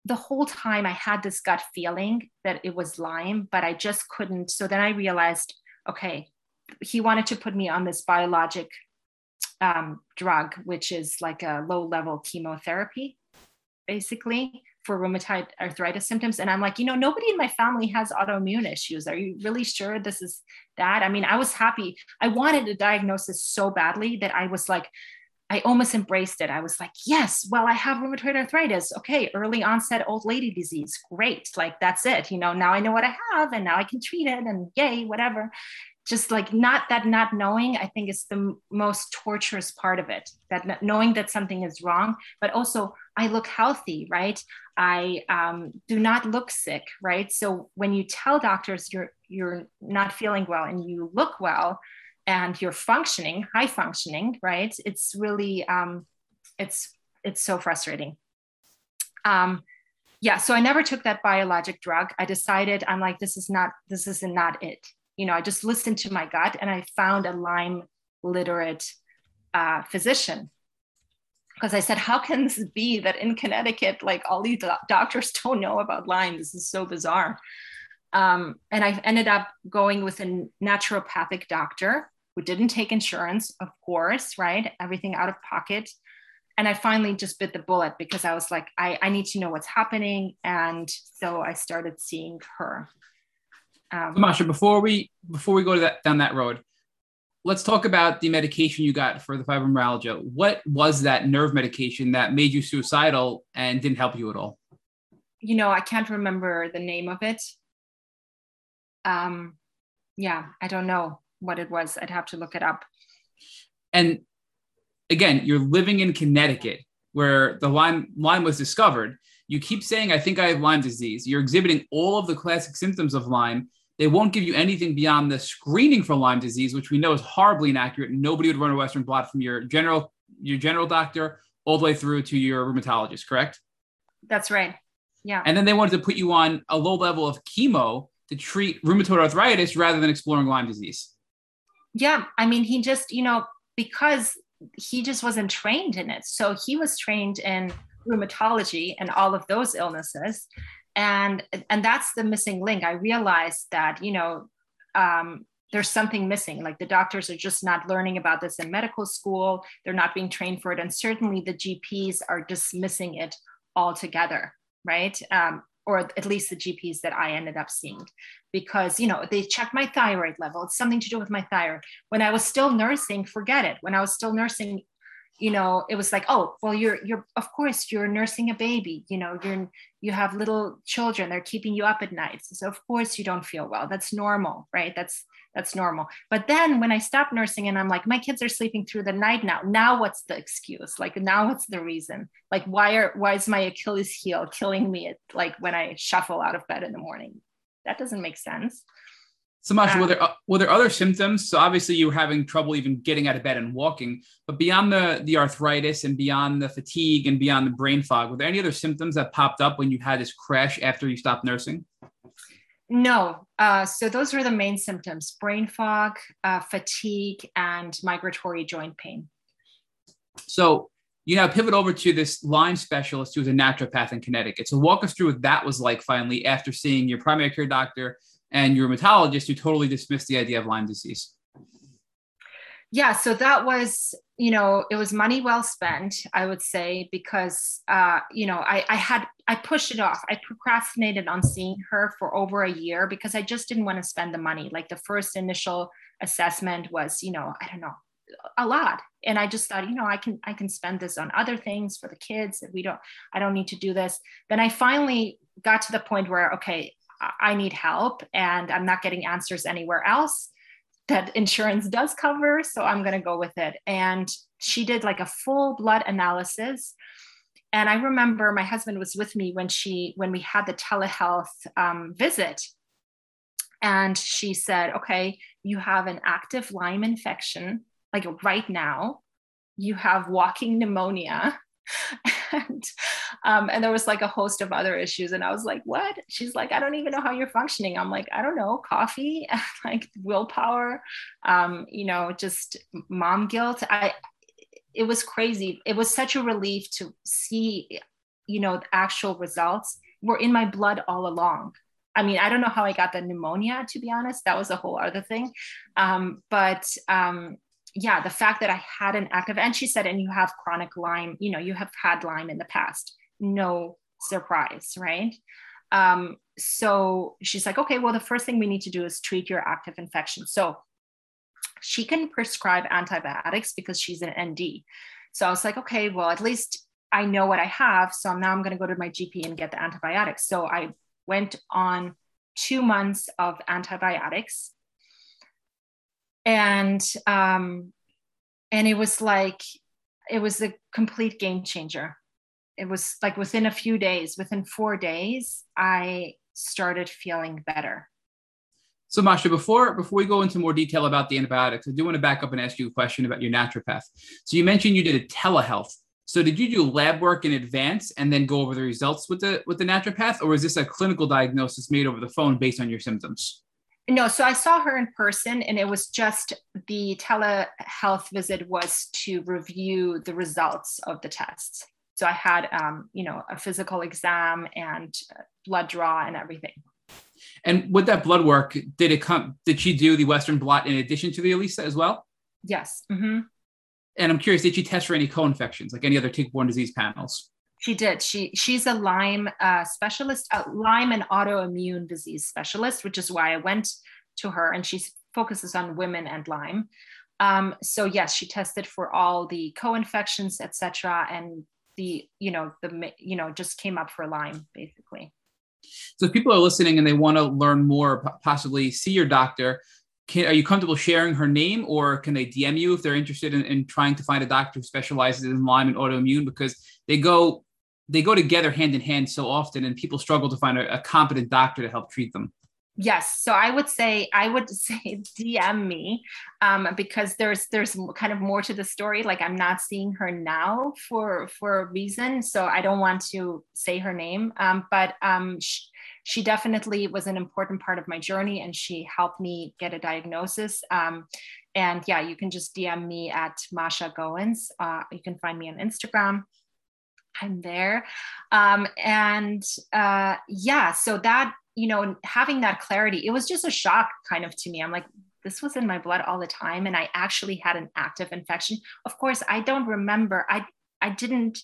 the whole time I had this gut feeling that it was Lyme, but I just couldn't. So then I realized, okay, he wanted to put me on this biologic um, drug, which is like a low level chemotherapy, basically for rheumatoid arthritis symptoms. And I'm like, you know, nobody in my family has autoimmune issues. Are you really sure this is that? I mean, I was happy. I wanted a diagnosis so badly that I was like, I almost embraced it. I was like, yes, well, I have rheumatoid arthritis. Okay, early onset old lady disease. Great. Like, that's it. You know, now I know what I have and now I can treat it and yay, whatever. Just like not that not knowing, I think is the most torturous part of it. That knowing that something is wrong, but also I look healthy, right? I um, do not look sick, right? So when you tell doctors you're you're not feeling well and you look well, and you're functioning, high functioning, right? It's really, um, it's it's so frustrating. Um, yeah, so I never took that biologic drug. I decided I'm like, this is not this is not it. You know, I just listened to my gut and I found a Lyme literate uh, physician because I said, How can this be that in Connecticut, like all these do- doctors don't know about Lyme? This is so bizarre. Um, and I ended up going with a naturopathic doctor who didn't take insurance, of course, right? Everything out of pocket. And I finally just bit the bullet because I was like, I, I need to know what's happening. And so I started seeing her. Um, Masha, before we before we go to that, down that road, let's talk about the medication you got for the fibromyalgia. What was that nerve medication that made you suicidal and didn't help you at all? You know, I can't remember the name of it. Um, yeah, I don't know what it was. I'd have to look it up. And again, you're living in Connecticut where the Lyme, Lyme was discovered. You keep saying, I think I have Lyme disease. You're exhibiting all of the classic symptoms of Lyme they won't give you anything beyond the screening for Lyme disease, which we know is horribly inaccurate. Nobody would run a Western blot from your general your general doctor all the way through to your rheumatologist, correct? That's right. Yeah. And then they wanted to put you on a low level of chemo to treat rheumatoid arthritis rather than exploring Lyme disease. Yeah. I mean, he just, you know, because he just wasn't trained in it. So he was trained in rheumatology and all of those illnesses. And and that's the missing link. I realized that you know um, there's something missing. Like the doctors are just not learning about this in medical school. They're not being trained for it. And certainly the gps are dismissing it altogether right? Um, or at least the gps that i ended up seeing because you know they checked my thyroid level. It's something to do with my thyroid. When i was still nursing forget it. When i was still nursing you know it was like oh well you're you're of course you're nursing a baby. You know you're you have little children. They're keeping you up at night so of course you don't feel well. That's normal right? That's that's normal. But then when i stopped nursing and i'm like my kids are sleeping through the night now. Now what's the excuse? Like now what's the reason? Like why are why is my achilles heel killing me at, like when i shuffle out of bed in the morning? That doesn't make sense. So Masha, were there uh, were there other symptoms? So obviously you were having trouble even getting out of bed and walking, but beyond the the arthritis and beyond the fatigue and beyond the brain fog, were there any other symptoms that popped up when you had this crash after you stopped nursing? No. Uh, so those were the main symptoms: brain fog, uh, fatigue, and migratory joint pain. So you now pivot over to this Lyme specialist who's a naturopath in Connecticut. So walk us through what that was like finally after seeing your primary care doctor and your rheumatologist who totally dismissed the idea of Lyme disease? Yeah, so that was, you know, it was money well spent, I would say, because, uh, you know, I, I had, I pushed it off. I procrastinated on seeing her for over a year because I just didn't want to spend the money. Like the first initial assessment was, you know, I don't know, a lot and i just thought you know i can i can spend this on other things for the kids that we don't i don't need to do this then i finally got to the point where okay I need help and I'm not getting answers anywhere else that insurance does cover. So I'm going to go with it. And she did like a full blood analysis. And I remember my husband was with me when she when we had the telehealth um, visit, and she said, "Okay, you have an active Lyme infection, like right now. You have walking pneumonia, and um, and there was like a host of other issues and i was like what? She's like i don't even know how you're functioning. I'm like i don't know coffee like willpower um, you know just mom guilt. I it was crazy. It was such a relief to see you know the actual results were in my blood all along. I mean, I don't know how I got the pneumonia, to be honest. That was a whole other thing. Um, but um, yeah, the fact that I had an active, and she said, and you have chronic Lyme, you know, you have had Lyme in the past. No surprise, right? Um, so she's like, okay, well, the first thing we need to do is treat your active infection. So she can prescribe antibiotics because she's an ND. So I was like, okay, well, at least I know what I have. So now I'm going to go to my GP and get the antibiotics. So I went on two months of antibiotics and um, and it was like it was a complete game changer. It was like within a few days within four days i started feeling better. So masha before before we go into more detail about the antibiotics i do want to back up and ask you a question about your naturopath. So you mentioned you did a telehealth. So did you do lab work in advance and then go over the results with the with the naturopath? Or was this a clinical diagnosis made over the phone based on your symptoms no, so I saw her in person, and it was just the telehealth visit was to review the results of the tests. So I had, um, you know, a physical exam and blood draw and everything. And with that blood work, did it come? Did she do the Western blot in addition to the ELISA as well? Yes. Mm-hmm. And I'm curious, did she test for any co-infections, like any other tick-borne disease panels? She did. She she's a Lyme uh, specialist, a Lyme and autoimmune disease specialist, which is why I went to her, and she focuses on women and Lyme. Um, so yes, she tested for all the co-infections, etc., and the you know the you know just came up for Lyme basically. So if people are listening and they want to learn more, possibly see your doctor, can, are you comfortable sharing her name or can they DM you if they're interested in, in trying to find a doctor who specializes in Lyme and autoimmune because they go they go together hand in hand so often and people struggle to find a, a competent doctor to help treat them. Yes. So i would say i would say dm me um, because there's there's kind of more to the story. Like i'm not seeing her now for for a reason so i don't want to say her name. Um, but um, she, she, definitely was an important part of my journey and she helped me get a diagnosis. Um, and yeah you can just dm me at masha goins. Uh, you can find me on instagram I'm there. Um, and uh, yeah, so that you know, having that clarity, it was just a shock kind of to me. I'm like, this was in my blood all the time. And I actually had an active infection. Of course, I don't remember, I, I didn't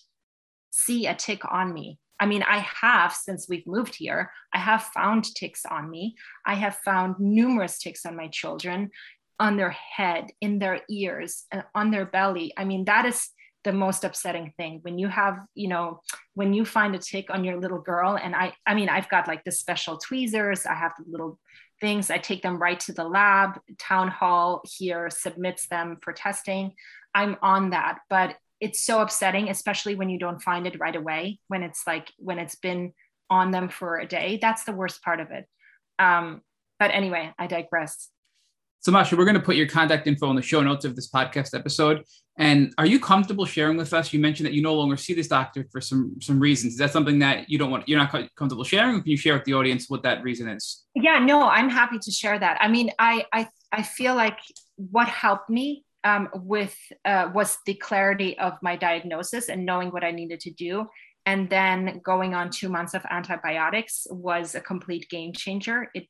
see a tick on me. I mean, I have since we've moved here, I have found ticks on me. I have found numerous ticks on my children, on their head, in their ears, uh, on their belly. I mean, that is the most upsetting thing. When you have you know when you find a tick on your little girl and i i mean i've got like the special tweezers i have the little things i take them right to the lab town hall here submits them for testing. I'm on that but it's so upsetting especially when you don't find it right away when it's like when it's been on them for a day. That's the worst part of it. Um, but anyway i digress so, Masha, we're going to put your contact info in the show notes of this podcast episode. And are you comfortable sharing with us? You mentioned that you no longer see this doctor for some some reasons. Is that something that you don't want? You're not comfortable sharing? can you share with the audience what that reason is? Yeah, no, I'm happy to share that. I mean, I I I feel like what helped me um, with uh, was the clarity of my diagnosis and knowing what I needed to do. And then going on two months of antibiotics was a complete game changer. It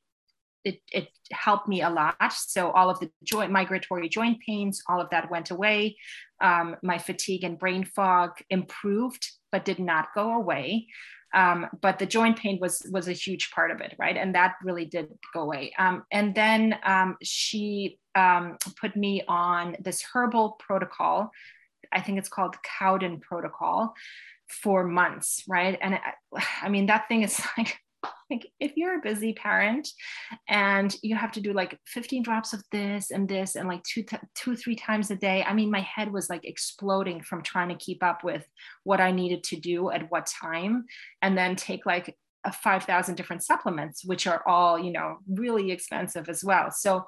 it, it helped me a lot. So all of the joint migratory joint pains, all of that went away. Um, my fatigue and brain fog improved, but did not go away. Um, but the joint pain was was a huge part of it, right? And that really did go away. Um, and then um, she um, put me on this herbal protocol. I think it's called Cowden protocol for months, right? And I, I mean that thing is like like if you're a busy parent and you have to do like 15 drops of this and this and like two two three times a day i mean my head was like exploding from trying to keep up with what i needed to do at what time and then take like a 5000 different supplements which are all you know really expensive as well so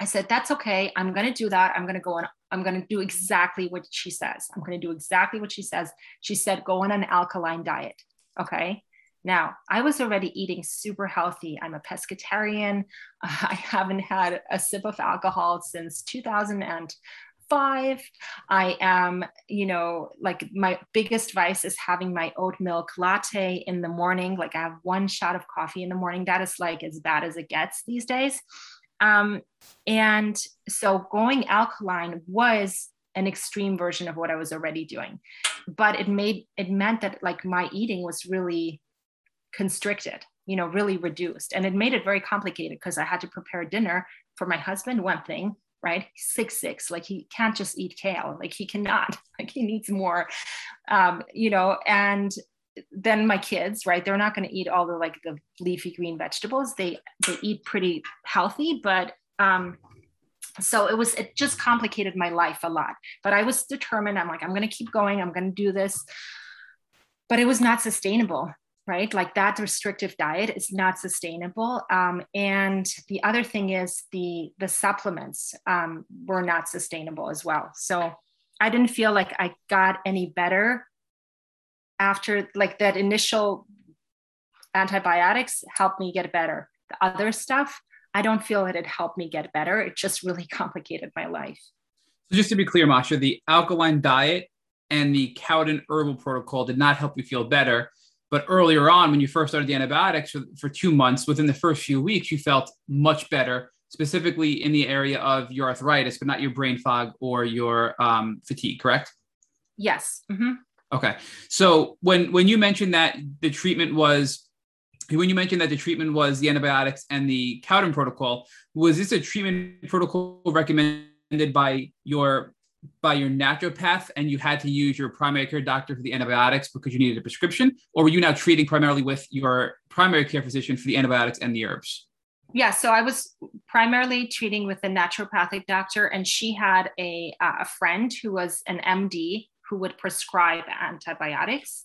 I said, that's okay. I'm going to do that. I'm going to go on. I'm going to do exactly what she says. I'm going to do exactly what she says. She said, go on an alkaline diet. Okay. Now, I was already eating super healthy. I'm a pescatarian. I haven't had a sip of alcohol since 2005. I am, you know, like my biggest vice is having my oat milk latte in the morning. Like I have one shot of coffee in the morning. That is like as bad as it gets these days. Um, and so going alkaline was an extreme version of what I was already doing. But it made it meant that like my eating was really constricted, you know, really reduced. And it made it very complicated because I had to prepare dinner for my husband, one thing, right? Six six, like he can't just eat kale, like he cannot, like he needs more, um, you know, and then my kids, right? They're not going to eat all the like the leafy green vegetables. They they eat pretty healthy, but um, so it was it just complicated my life a lot. But I was determined. I'm like, I'm going to keep going. I'm going to do this. But it was not sustainable right? Like that restrictive diet is not sustainable. Um, and the other thing is the the supplements um, were not sustainable as well. So I didn't feel like I got any better after like that initial antibiotics helped me get better. The other stuff I don't feel that it helped me get better. It just really complicated my life. So just to be clear, Masha, the alkaline diet and the Cowden herbal protocol did not help you feel better. But earlier on, when you first started the antibiotics for, for two months, within the first few weeks, you felt much better, specifically in the area of your arthritis, but not your brain fog or your um, fatigue, correct? Yes. Mm-hmm. Okay. So when when you mentioned that the treatment was when you mentioned that the treatment was the antibiotics and the Cowden protocol, was this a treatment protocol recommended by your by your naturopath and you had to use your primary care doctor for the antibiotics because you needed a prescription? Or were you now treating primarily with your primary care physician for the antibiotics and the herbs? Yeah so i was primarily treating with a naturopathic doctor and she had a, uh, a friend who was an md who would prescribe antibiotics.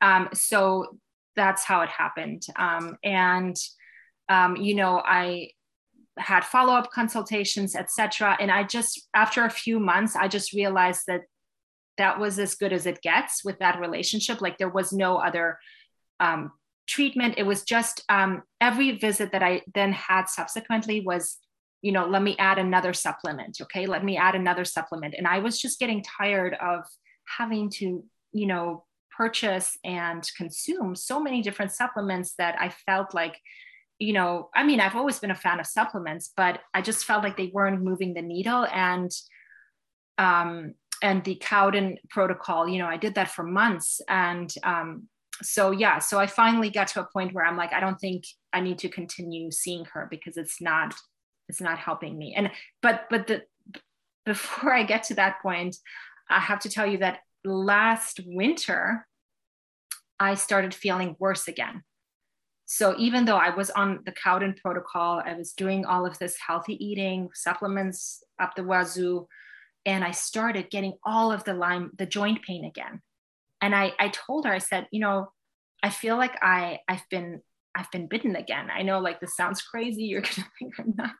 Um, so that's how it happened. Um, and um, you know i had follow-up consultations etc and i just after a few months i just realized that that was as good as it gets with that relationship. Like there was no other um, treatment. It was just um, every visit that i then had subsequently was you know let me add another supplement okay? Let me add another supplement. And i was just getting tired of having to you know purchase and consume so many different supplements that i felt like you know, I mean, I've always been a fan of supplements, but I just felt like they weren't moving the needle. And um, and the Cowden protocol, you know, I did that for months. And um, so yeah, so I finally got to a point where I'm like, I don't think I need to continue seeing her because it's not it's not helping me. And but but the before I get to that point, I have to tell you that last winter I started feeling worse again. So even though I was on the Cowden protocol, I was doing all of this healthy eating, supplements up the wazoo, and I started getting all of the Lyme, the joint pain again. And I, I told her, I said, you know, I feel like I, I've been, I've been bitten again. I know like this sounds crazy. You're gonna think I'm nuts,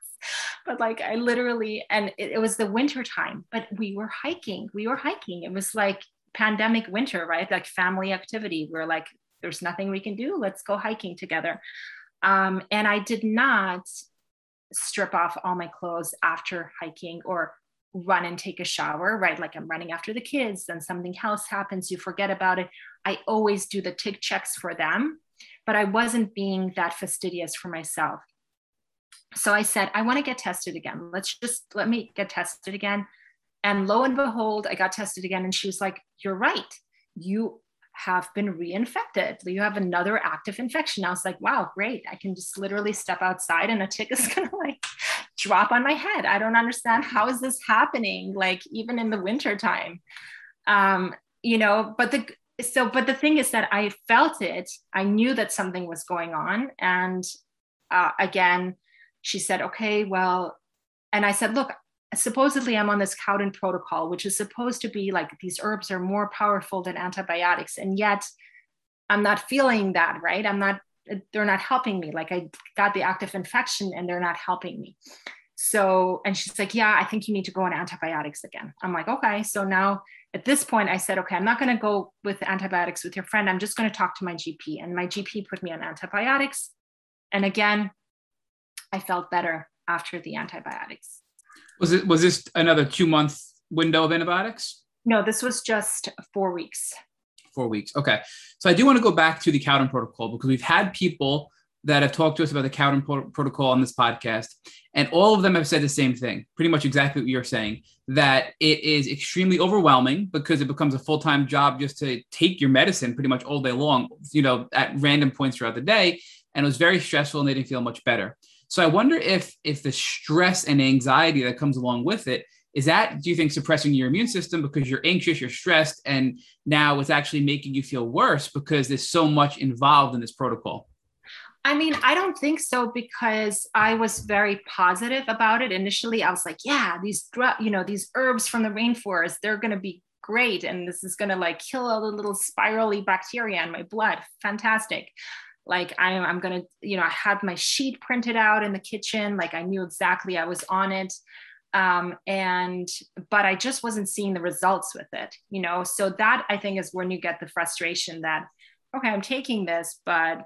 but like I literally, and it, it was the winter time, but we were hiking. We were hiking. It was like pandemic winter, right? Like family activity. We we're like there's nothing we can do. Let's go hiking together. Um, and I did not strip off all my clothes after hiking or run and take a shower, right? Like I'm running after the kids, then something else happens, you forget about it. I always do the tick checks for them, but I wasn't being that fastidious for myself. So I said, I want to get tested again. Let's just let me get tested again. And lo and behold, I got tested again. And she was like, You're right. You have been reinfected. You have another active infection. I was like, wow, great. I can just literally step outside and a tick is gonna like drop on my head. I don't understand how is this happening, like even in the winter time. Um, you know, but the so but the thing is that I felt it. I knew that something was going on. And uh, again, she said, okay, well, and I said, look, supposedly I'm on this Cowden protocol, which is supposed to be like these herbs are more powerful than antibiotics. And yet I'm not feeling that, right? I'm not, they're not helping me. Like I got the active infection and they're not helping me. So, and she's like, yeah, I think you need to go on antibiotics again. I'm like, okay. So now at this point, I said, okay, I'm not going to go with antibiotics with your friend. I'm just going to talk to my GP. And my GP put me on antibiotics. And again, I felt better after the antibiotics. Was it was this another two month window of antibiotics? No, this was just four weeks. Four weeks. Okay. So I do want to go back to the Cowden protocol because we've had people that have talked to us about the Cowden pro- protocol on this podcast, and all of them have said the same thing, pretty much exactly what you're saying, that it is extremely overwhelming because it becomes a full time job just to take your medicine pretty much all day long, you know, at random points throughout the day. And it was very stressful and they didn't feel much better. So I wonder if if the stress and anxiety that comes along with it is that do you think suppressing your immune system because you're anxious, you're stressed, and now it's actually making you feel worse because there's so much involved in this protocol? I mean, I don't think so because I was very positive about it. Initially, I was like, yeah, these you know, these herbs from the rainforest, they're going to be great and this is going to like kill all the little spirally bacteria in my blood. Fantastic like I, i'm gonna you know i had my sheet printed out in the kitchen like i knew exactly i was on it um, and but i just wasn't seeing the results with it you know so that i think is when you get the frustration that okay i'm taking this but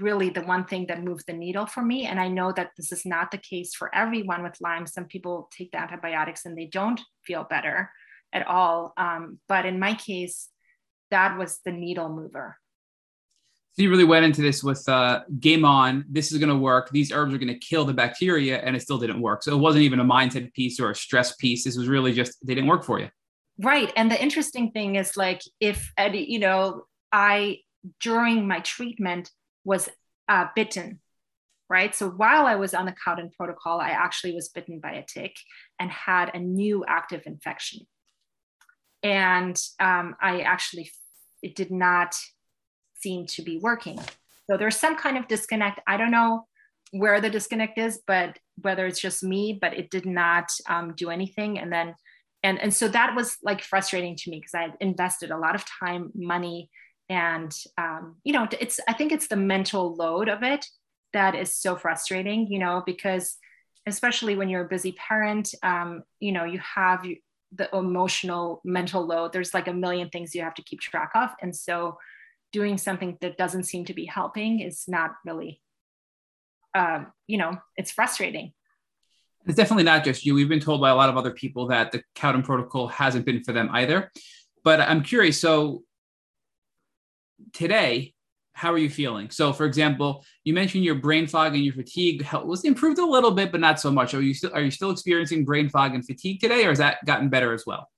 really the one thing that moved the needle for me. And I know that this is not the case for everyone with Lyme. Some people take the antibiotics and they don't feel better at all. Um, but in my case, that was the needle mover. You really went into this with uh, game on. This is going to work. These herbs are going to kill the bacteria, and it still didn't work. So it wasn't even a mindset piece or a stress piece. This was really just they didn't work for you. Right. And the interesting thing is, like, if you know, I during my treatment was uh, bitten. Right. So while I was on the Cowden protocol, I actually was bitten by a tick and had a new active infection. And um, I actually, it did not seem to be working. So there's some kind of disconnect. I don't know where the disconnect is, but whether it's just me, but it did not um, do anything. And then, and, and so that was like frustrating to me because I had invested a lot of time, money, and um, you know it's i think it's the mental load of it that is so frustrating you know because especially when you're a busy parent um, you know you have the emotional mental load there's like a million things you have to keep track of and so doing something that doesn't seem to be helping is not really um, you know it's frustrating it's definitely not just you we've been told by a lot of other people that the cowden protocol hasn't been for them either but i'm curious so today, how are you feeling? So, for example, you mentioned your brain fog and your fatigue was improved a little bit, but not so much. Are you still are you still experiencing brain fog and fatigue today, or has that gotten better as well?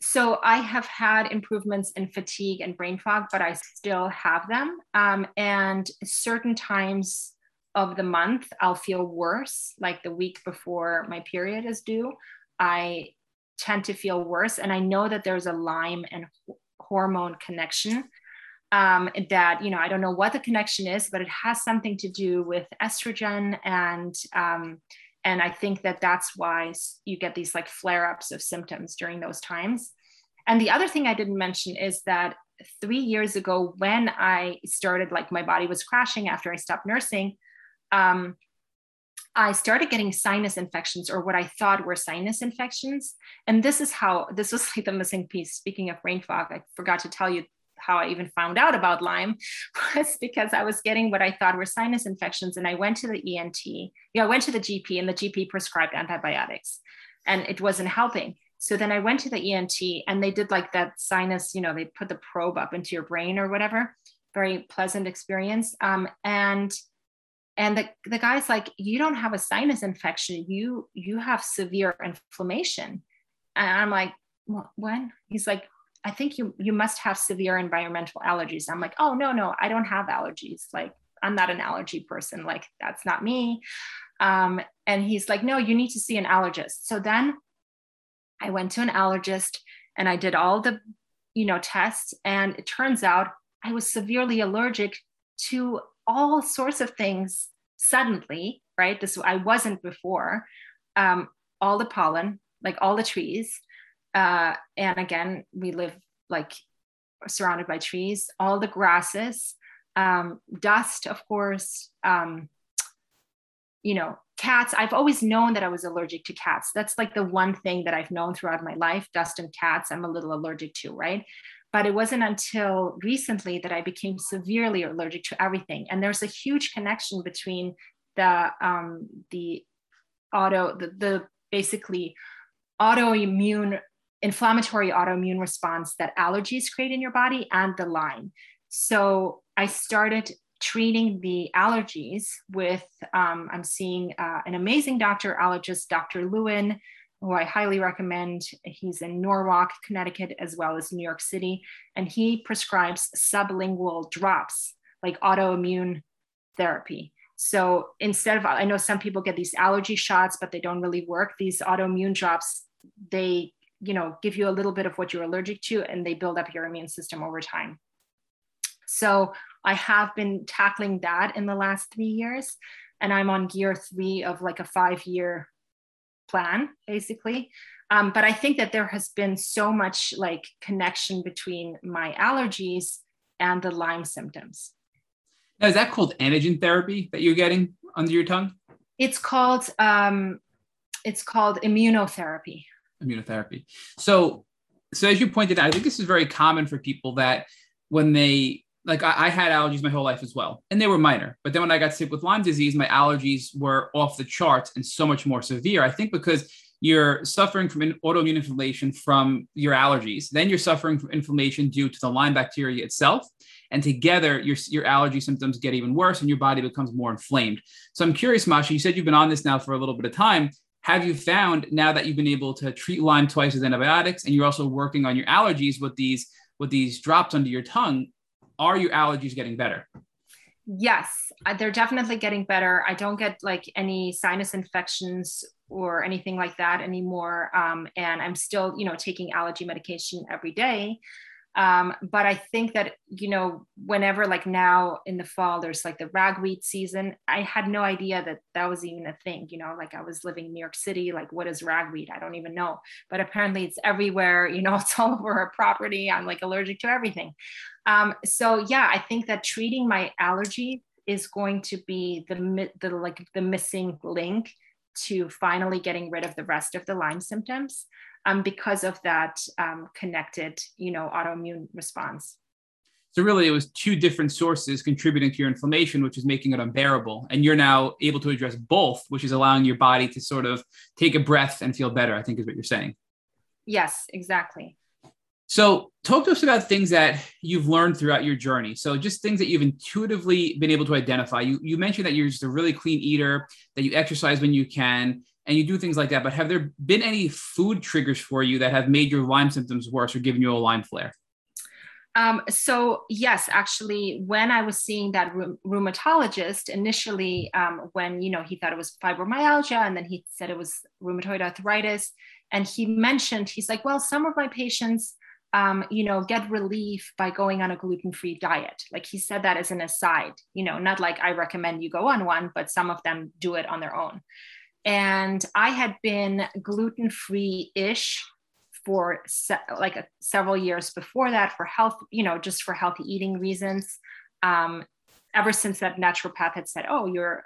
So I have had improvements in fatigue and brain fog, but I still have them. Um, and certain times of the month, I'll feel worse, like the week before my period is due. I tend to feel worse, and I know that there's a Lyme and hormone connection um, that you know i don't know what the connection is but it has something to do with estrogen and um, and i think that that's why you get these like flare-ups of symptoms during those times and the other thing i didn't mention is that three years ago when i started like my body was crashing after i stopped nursing um, I started getting sinus infections or what I thought were sinus infections. And this is how this was like the missing piece. Speaking of brain fog, I forgot to tell you how I even found out about Lyme was because I was getting what I thought were sinus infections. And I went to the ENT. Yeah, I went to the GP and the GP prescribed antibiotics and it wasn't helping. So then I went to the ENT and they did like that sinus, you know, they put the probe up into your brain or whatever. Very pleasant experience. Um, and and the, the guy's like, you don't have a sinus infection. You you have severe inflammation. And I'm like, when? He's like, I think you you must have severe environmental allergies. I'm like, oh no, no, I don't have allergies. Like I'm not an allergy person. Like that's not me. Um, and he's like, no, you need to see an allergist. So then I went to an allergist and I did all the, you know, tests. And it turns out I was severely allergic to all sorts of things suddenly, right? This I wasn't before. Um, all the pollen, like all the trees, uh, and again, we live like surrounded by trees, all the grasses, um, dust, of course, um, you know, cats. I've always known that I was allergic to cats. That's like the one thing that I've known throughout my life dust and cats, I'm a little allergic to, right? But it wasn't until recently that I became severely allergic to everything. And there's a huge connection between the, um, the auto, the, the basically autoimmune inflammatory autoimmune response that allergies create in your body and the Lyme. So I started treating the allergies with, um, I'm seeing uh, an amazing doctor, allergist, Dr. Lewin, who I highly recommend. He's in Norwalk, Connecticut, as well as New York City. And he prescribes sublingual drops, like autoimmune therapy. So instead of, I know some people get these allergy shots, but they don't really work. These autoimmune drops, they you know give you a little bit of what you're allergic to and they build up your immune system over time. So i have been tackling that in the last three years and i'm on gear three of like a five year plan basically. Um, but i think that there has been so much like connection between my allergies and the lyme symptoms. Now is that called antigen therapy that you're getting under your tongue? It's called um, it's called immunotherapy immunotherapy. So, so as you pointed out, I think this is very common for people that when they like I, I, had allergies my whole life as well, and they were minor. But then when I got sick with Lyme disease, my allergies were off the charts and so much more severe. I think because you're suffering from an autoimmune inflammation from your allergies, then you're suffering from inflammation due to the Lyme bacteria itself, and together your your allergy symptoms get even worse, and your body becomes more inflamed. So I'm curious, Masha. You said you've been on this now for a little bit of time. Have you found now that you've been able to treat Lyme twice with antibiotics, and you're also working on your allergies with these with these drops under your tongue? are your allergies getting better? Yes, they're definitely getting better. I don't get like any sinus infections or anything like that anymore. Um, and I'm still, you know, taking allergy medication every day. Um, but I think that, you know, whenever like now in the fall, there's like the ragweed season, I had no idea that that was even a thing, you know, like I was living in New York City, like what is ragweed? I don't even know, but apparently it's everywhere, you know, it's all over our property. I'm like allergic to everything. Um, so yeah, I think that treating my allergy is going to be the, the like the missing link to finally getting rid of the rest of the Lyme symptoms um, because of that um, connected, you know, autoimmune response. So really, it was two different sources contributing to your inflammation, which is making it unbearable. And you're now able to address both, which is allowing your body to sort of take a breath and feel better. I think is what you're saying. Yes, exactly. So, talk to us about things that you've learned throughout your journey. So, just things that you've intuitively been able to identify. You, you mentioned that you're just a really clean eater, that you exercise when you can, and you do things like that. But have there been any food triggers for you that have made your Lyme symptoms worse or given you a Lyme flare? Um, so yes, actually, when I was seeing that rheumatologist initially, um, when you know he thought it was fibromyalgia, and then he said it was rheumatoid arthritis, and he mentioned he's like, well, some of my patients, um, you know, get relief by going on a gluten-free diet. Like he said that as an aside, you know, not like I recommend you go on one, but some of them do it on their own. And I had been gluten free ish for se- like a, several years before that for health, you know, just for healthy eating reasons. Um, ever since that naturopath had said, oh, you're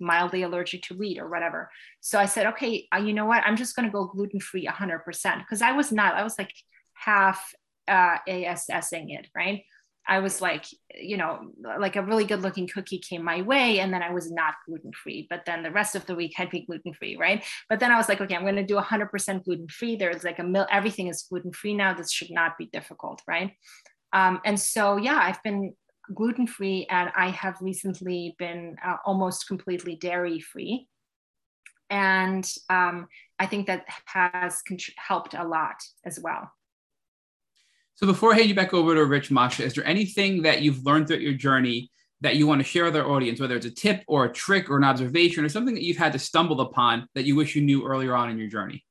mildly allergic to wheat or whatever. So I said, okay, uh, you know what? I'm just going to go gluten free 100% because I was not, I was like half uh, ASSing it, right? I was like, you know, like a really good looking cookie came my way, and then I was not gluten free. But then the rest of the week I'd be gluten free, right? But then I was like, okay, I'm going to do 100% gluten free. There's like a mill, everything is gluten free now. This should not be difficult, right? Um, and so, yeah, I've been gluten free, and I have recently been uh, almost completely dairy free. And um, I think that has helped a lot as well. So before I hand you back over to Rich Masha, is there anything that you've learned throughout your journey that you want to share with our audience, whether it's a tip or a trick or an observation or something that you've had to stumble upon that you wish you knew earlier on in your journey?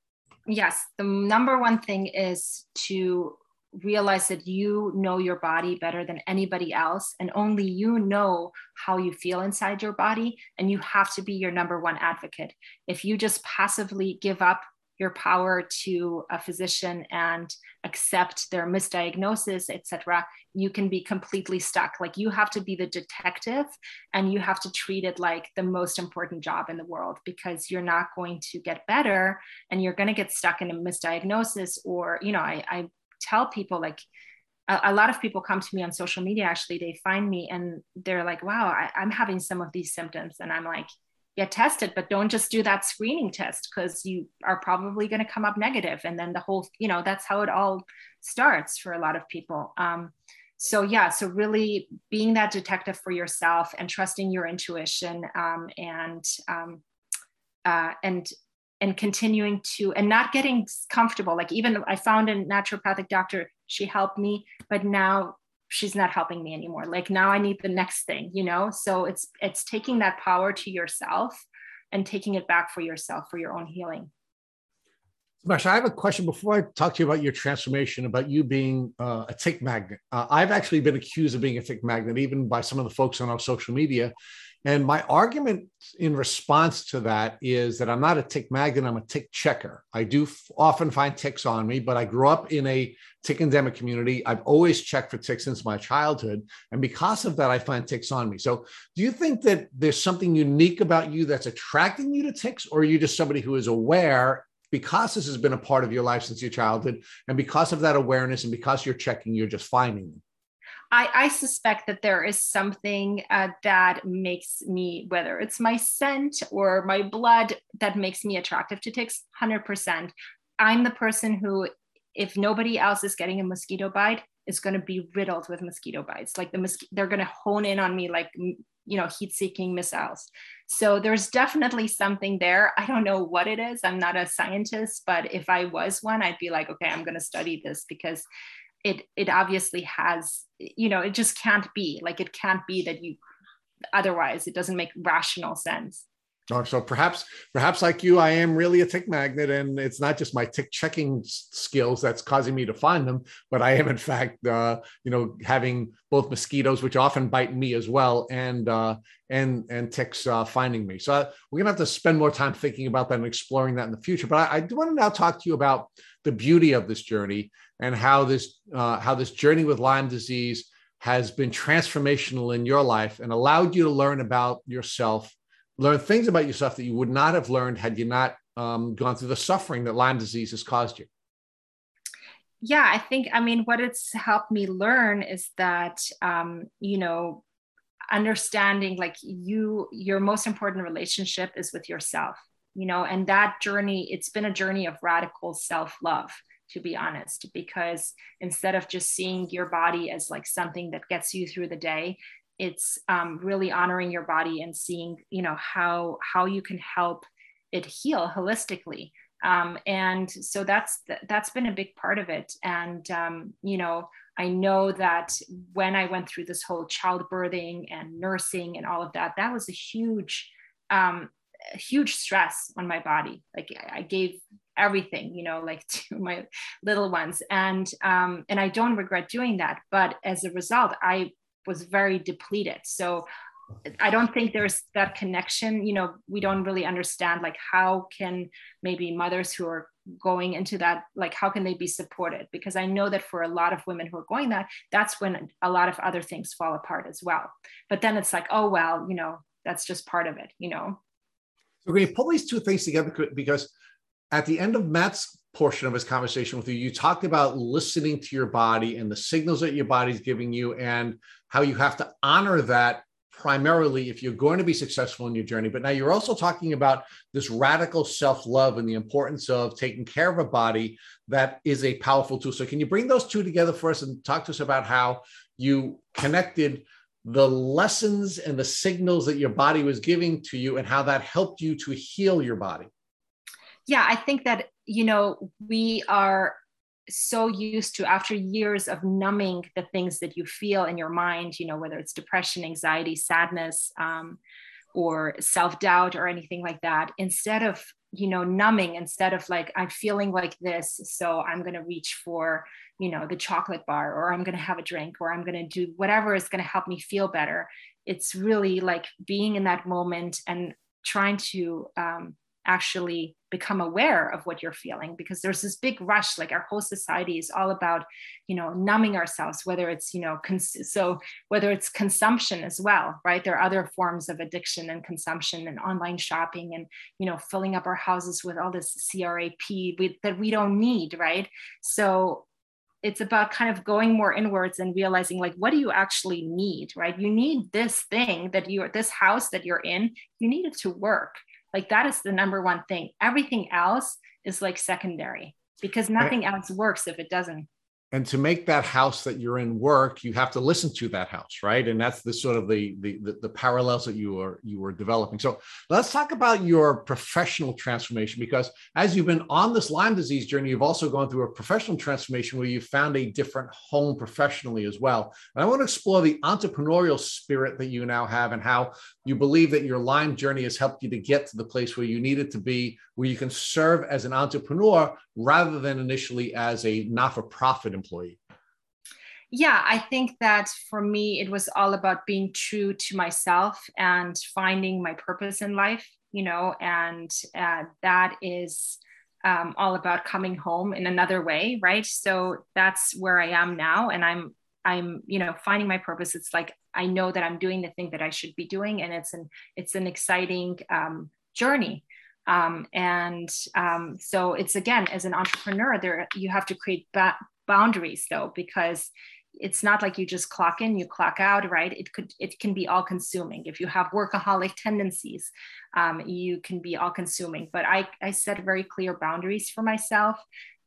Yes, the number one thing is to realize that you know your body better than anybody else and only you know how you feel inside your body and you have to be your number one advocate if you just passively give up your power to a physician and accept their misdiagnosis, etc., you can be completely stuck. Like you have to be the detective and you have to treat it like the most important job in the world because you're not going to get better and you're going to get stuck in a misdiagnosis. Or, you know, I, I tell people like, a, lot of people come to me on social media actually they find me and they're like wow I, i'm having some of these symptoms and i'm like get tested but don't just do that screening test because you are probably going to come up negative. And then the whole you know that's how it all starts for a lot of people. Um, so yeah so really being that detective for yourself and trusting your intuition um, and um, uh, and and continuing to and not getting comfortable. Like even i found a naturopathic doctor. She helped me but now she's not helping me anymore like now i need the next thing you know so it's it's taking that power to yourself and taking it back for yourself for your own healing Masha, I have a question before I talk to you about your transformation, about you being uh, a tick magnet. Uh, I've actually been accused of being a tick magnet, even by some of the folks on our social media. And my argument in response to that is that I'm not a tick magnet, I'm a tick checker. I do f- often find ticks on me, but I grew up in a tick endemic community. I've always checked for ticks since my childhood. And because of that, I find ticks on me. So do you think that there's something unique about you that's attracting you to ticks, or are you just somebody who is aware? Because this has been a part of your life since your childhood, and because of that awareness, and because you're checking, you're just finding them. I, I, suspect that there is something uh, that makes me, whether it's my scent or my blood, that makes me attractive to ticks. Hundred percent. I'm the person who, if nobody else is getting a mosquito bite, is going to be riddled with mosquito bites. Like the mosquito, they're going to hone in on me like you know heat-seeking missiles. So there's definitely something there. I don't know what it is. I'm not a scientist, but if I was one, I'd be like, okay, I'm going to study this because it it obviously has you know it just can't be like it can't be that you otherwise it doesn't make rational sense Oh, so perhaps, perhaps like you, I am really a tick magnet, and it's not just my tick checking skills that's causing me to find them, but I am in fact, uh, you know, having both mosquitoes, which often bite me as well, and uh, and and ticks uh, finding me. So uh, we're gonna have to spend more time thinking about that and exploring that in the future. But I, I do want to now talk to you about the beauty of this journey and how this uh, how this journey with Lyme disease has been transformational in your life and allowed you to learn about yourself learn things about yourself that you would not have learned had you not um, gone through the suffering that Lyme disease has caused you? Yeah, I think, I mean, what it's helped me learn is that, um, you know, understanding like you, your most important relationship is with yourself, you know, and that journey, it's been a journey of radical self love to be honest because instead of just seeing your body as like something that gets you through the day it's um, really honoring your body and seeing you know how how you can help it heal holistically. Um, and so that's that's been a big part of it. And um, you know i know that when i went through this whole childbirthing and nursing and all of that that was a huge um, a huge stress on my body. Like i gave everything you know like to my little ones. And um, and i don't regret doing that. But as a result i was very depleted. So i don't think there's that connection. You know we don't really understand like how can maybe mothers who are going into that like how can they be supported? Because i know that for a lot of women who are going that that's when a lot of other things fall apart as well. But then it's like oh well you know that's just part of it you know so going to pull these two things together because at the end of matt's portion of his conversation with you, you talked about listening to your body and the signals that your body's giving you and how you have to honor that primarily if you're going to be successful in your journey. But now you're also talking about this radical self love and the importance of taking care of a body that is a powerful tool. So, can you bring those two together for us and talk to us about how you connected the lessons and the signals that your body was giving to you and how that helped you to heal your body? Yeah, I think that you know, we are so used to after years of numbing the things that you feel in your mind, you know, whether it's depression, anxiety, sadness, um, or self-doubt or anything like that, instead of you know numbing instead of like i'm feeling like this so i'm going to reach for you know the chocolate bar or i'm going to have a drink or i'm going to do whatever is going to help me feel better. It's really like being in that moment and trying to um, actually become aware of what you're feeling because there's this big rush like our whole society is all about you know numbing ourselves whether it's you know cons- so whether it's consumption as well right? There are other forms of addiction and consumption and online shopping and you know filling up our houses with all this crap we, that we don't need right? So it's about kind of going more inwards and realizing like what do you actually need right? You need this thing that you're this house that you're in you need it to work like that is the number one thing. Everything else is like secondary because nothing else works if it doesn't and to make that house that you're in work you have to listen to that house right? And that's the sort of the the the, parallels that you are you were developing. So let's talk about your professional transformation because as you've been on this lyme disease journey you've also gone through a professional transformation where you found a different home professionally as well. And i want to explore the entrepreneurial spirit that you now have and how you believe that your lyme journey has helped you to get to the place where you needed to be where you can serve as an entrepreneur rather than initially as a not-for-profit employee? Yeah, I think that for me, it was all about being true to myself and finding my purpose in life, you know, and uh, that is um, all about coming home in another way, right? So that's where I am now. And I'm, I'm, you know, finding my purpose. It's like I know that I'm doing the thing that I should be doing, and it's an, it's an exciting um, journey um, and um, so it's again, as an entrepreneur, there you have to create ba- boundaries though, because it's not like you just clock in you clock out right? It could it can be all consuming. If you have workaholic tendencies um, you can be all consuming. But i i set very clear boundaries for myself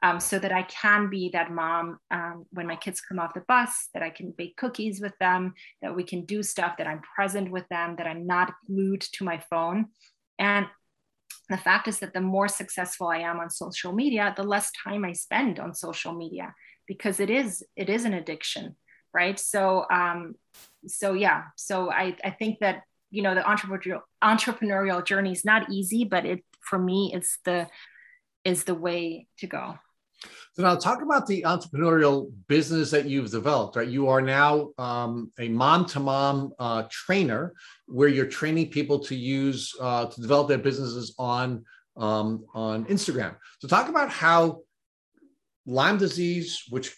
um, so that i can be that mom um, when my kids come off the bus that i can bake cookies with them that we can do stuff that i'm present with them that i'm not glued to my phone. And the fact is that the more successful i am on social media the less time i spend on social media because it is it is an addiction right so um so yeah so i i think that you know the entrepreneurial entrepreneurial journey is not easy but it for me it's the is the way to go so now talk about the entrepreneurial business that you've developed, right? You are now um, a mom-to-mom uh, trainer where you're training people to use uh, to develop their businesses on um, on Instagram. So talk about how Lyme disease, which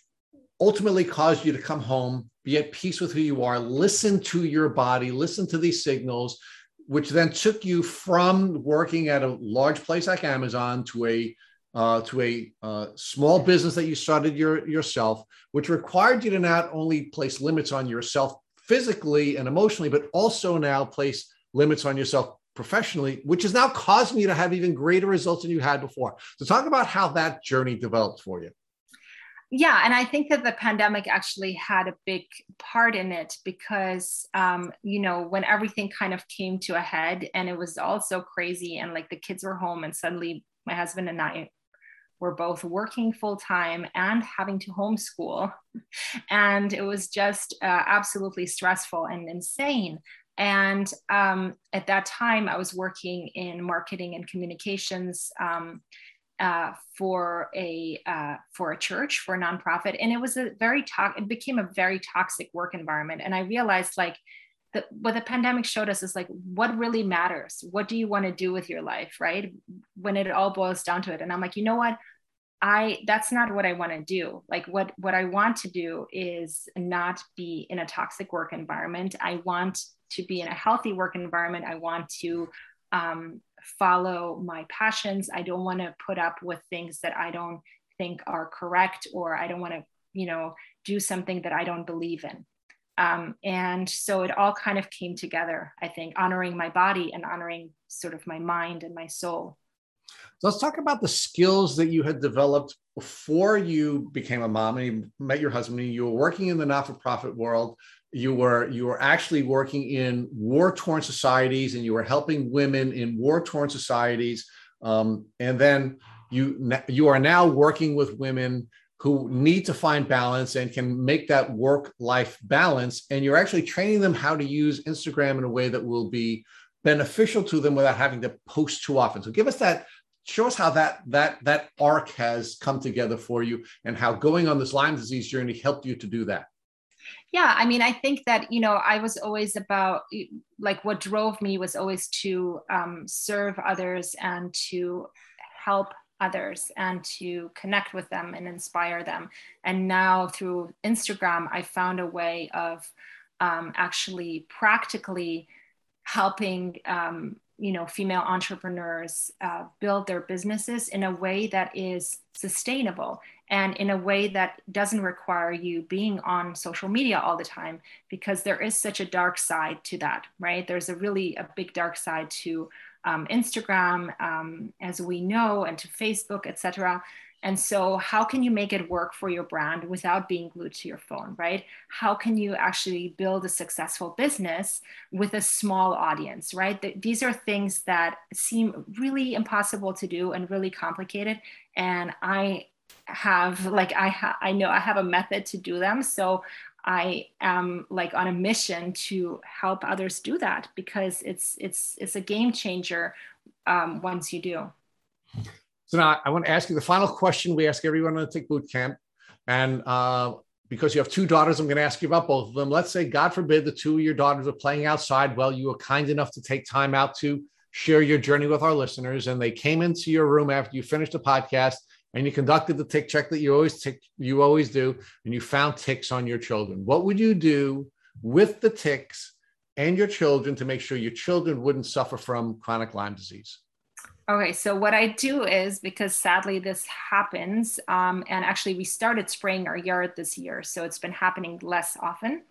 ultimately caused you to come home, be at peace with who you are, listen to your body, listen to these signals, which then took you from working at a large place like Amazon to a uh, to a uh, small business that you started your, yourself, which required you to not only place limits on yourself physically and emotionally, but also now place limits on yourself professionally, which is now causing you to have even greater results than you had before. So, talk about how that journey developed for you. Yeah, and I think that the pandemic actually had a big part in it because, um, you know, when everything kind of came to a head and it was all so crazy and like the kids were home and suddenly my husband and I were both working full time and having to homeschool. And it was just uh, absolutely stressful and insane. And um, at that time, I was working in marketing and communications um, uh, for a uh, for a church for a nonprofit, and it was a very to- it became a very toxic work environment. And I realized like the, what the pandemic showed us is like what really matters. What do you want to do with your life, right? When it all boils down to it, and I'm like, you know what? I that's not what I want to do. Like what what I want to do is not be in a toxic work environment. I want to be in a healthy work environment. I want to um, follow my passions. I don't want to put up with things that I don't think are correct, or I don't want to, you know, do something that I don't believe in. Um, and so it all kind of came together, I think, honoring my body and honoring sort of my mind and my soul. So let's talk about the skills that you had developed before you became a mom and you met your husband. And you were working in the not-for-profit world. You were you were actually working in war-torn societies, and you were helping women in war-torn societies. Um, and then you you are now working with women who need to find balance and can make that work life balance and you're actually training them how to use instagram in a way that will be beneficial to them without having to post too often so give us that show us how that that that arc has come together for you and how going on this Lyme disease journey helped you to do that. Yeah, I mean, I think that you know, I was always about like what drove me was always to um, serve others and to help others and to connect with them and inspire them. And now through Instagram, I found a way of um, actually practically helping um, you know female entrepreneurs uh, build their businesses in a way that is sustainable and in a way that doesn't require you being on social media all the time because there is such a dark side to that right? There's a really a big dark side to um, instagram um, as we know and to facebook etc and so, how can you make it work for your brand without being glued to your phone, right? How can you actually build a successful business with a small audience, right? These are things that seem really impossible to do and really complicated. And I have, like, I, ha- I know I have a method to do them. So, I am like on a mission to help others do that because it's it's it's a game changer um, once you do. So now I want to ask you the final question we ask everyone on the Tick Boot Camp. And uh, because you have two daughters, I'm going to ask you about both of them. Let's say, God forbid, the two of your daughters are playing outside. Well, you were kind enough to take time out to share your journey with our listeners. And they came into your room after you finished the podcast and you conducted the tick check that you always tick, you always do, and you found ticks on your children. What would you do with the ticks and your children to make sure your children wouldn't suffer from chronic Lyme disease? Okay, so what I do is because sadly this happens, um, and actually we started spraying our yard this year, so it's been happening less often.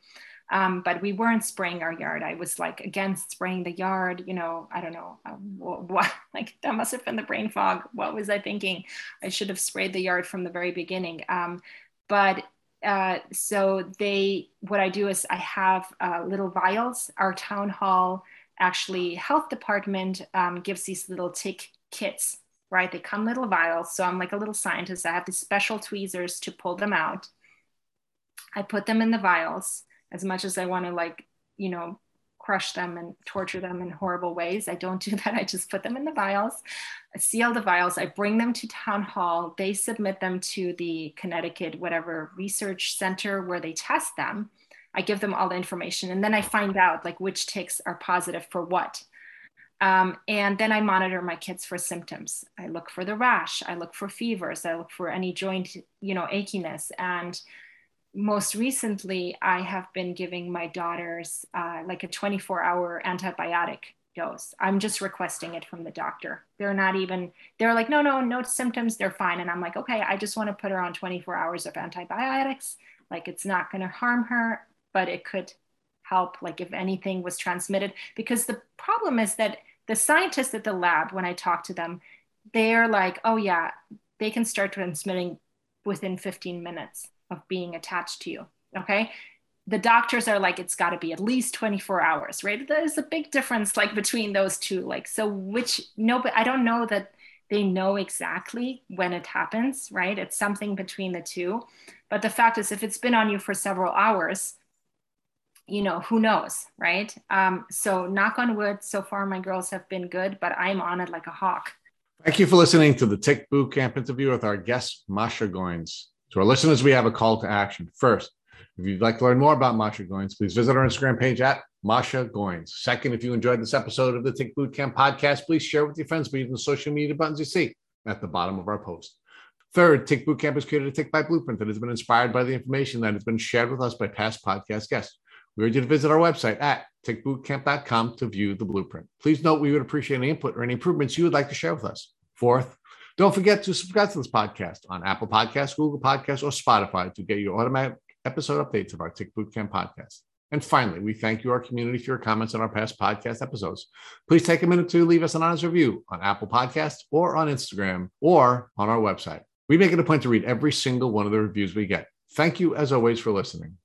Um, but we weren't spraying our yard. I was like against spraying the yard. You know, I don't know uh, what, what, like that must have been the brain fog. What was I thinking? I should have sprayed the yard from the very beginning. Um, but uh, so they, what I do is I have uh, little vials. Our town hall actually health department um, gives these little tick kits, right? They come little vials. So I'm like a little scientist. I have these special tweezers to pull them out. I put them in the vials as much as I want to like, you know, crush them and torture them in horrible ways. I don't do that. I just put them in the vials, I seal the vials, I bring them to town hall. They submit them to the Connecticut, whatever research center where they test them. I give them all the information and then I find out like which ticks are positive for what. Um, and then I monitor my kids for symptoms. I look for the rash, I look for fevers, I look for any joint, you know, achiness. And most recently, I have been giving my daughters uh, like a 24 hour antibiotic dose. I'm just requesting it from the doctor. They're not even, they're like, no, no, no symptoms, they're fine. And I'm like, okay, I just want to put her on 24 hours of antibiotics. Like it's not going to harm her, but it could help, like if anything was transmitted. Because the problem is that the scientists at the lab, when I talk to them, they're like, oh, yeah, they can start transmitting within 15 minutes of being attached to you. Okay. The doctors are like, it's got to be at least 24 hours, right? There's a big difference like between those two. Like, so which, no, but I don't know that they know exactly when it happens, right? It's something between the two. But the fact is, if it's been on you for several hours, you know, who knows, right? Um, so, knock on wood, so far my girls have been good, but I'm on it like a hawk. Thank you for listening to the Tick Boot Camp interview with our guest, Masha Goins. To our listeners, we have a call to action. First, if you'd like to learn more about Masha Goins, please visit our Instagram page at Masha Goins. Second, if you enjoyed this episode of the Tick Boot Camp podcast, please share with your friends by using the social media buttons you see at the bottom of our post. Third, Tick Boot Camp has created a Tick Bite Blueprint that has been inspired by the information that has been shared with us by past podcast guests. We urge you to visit our website at tickbootcamp.com to view the blueprint. Please note we would appreciate any input or any improvements you would like to share with us. Fourth, don't forget to subscribe to this podcast on Apple Podcasts, Google Podcasts, or Spotify to get your automatic episode updates of our Tick Bootcamp podcast. And finally, we thank you, our community, for your comments on our past podcast episodes. Please take a minute to leave us an honest review on Apple Podcasts or on Instagram or on our website. We make it a point to read every single one of the reviews we get. Thank you, as always, for listening.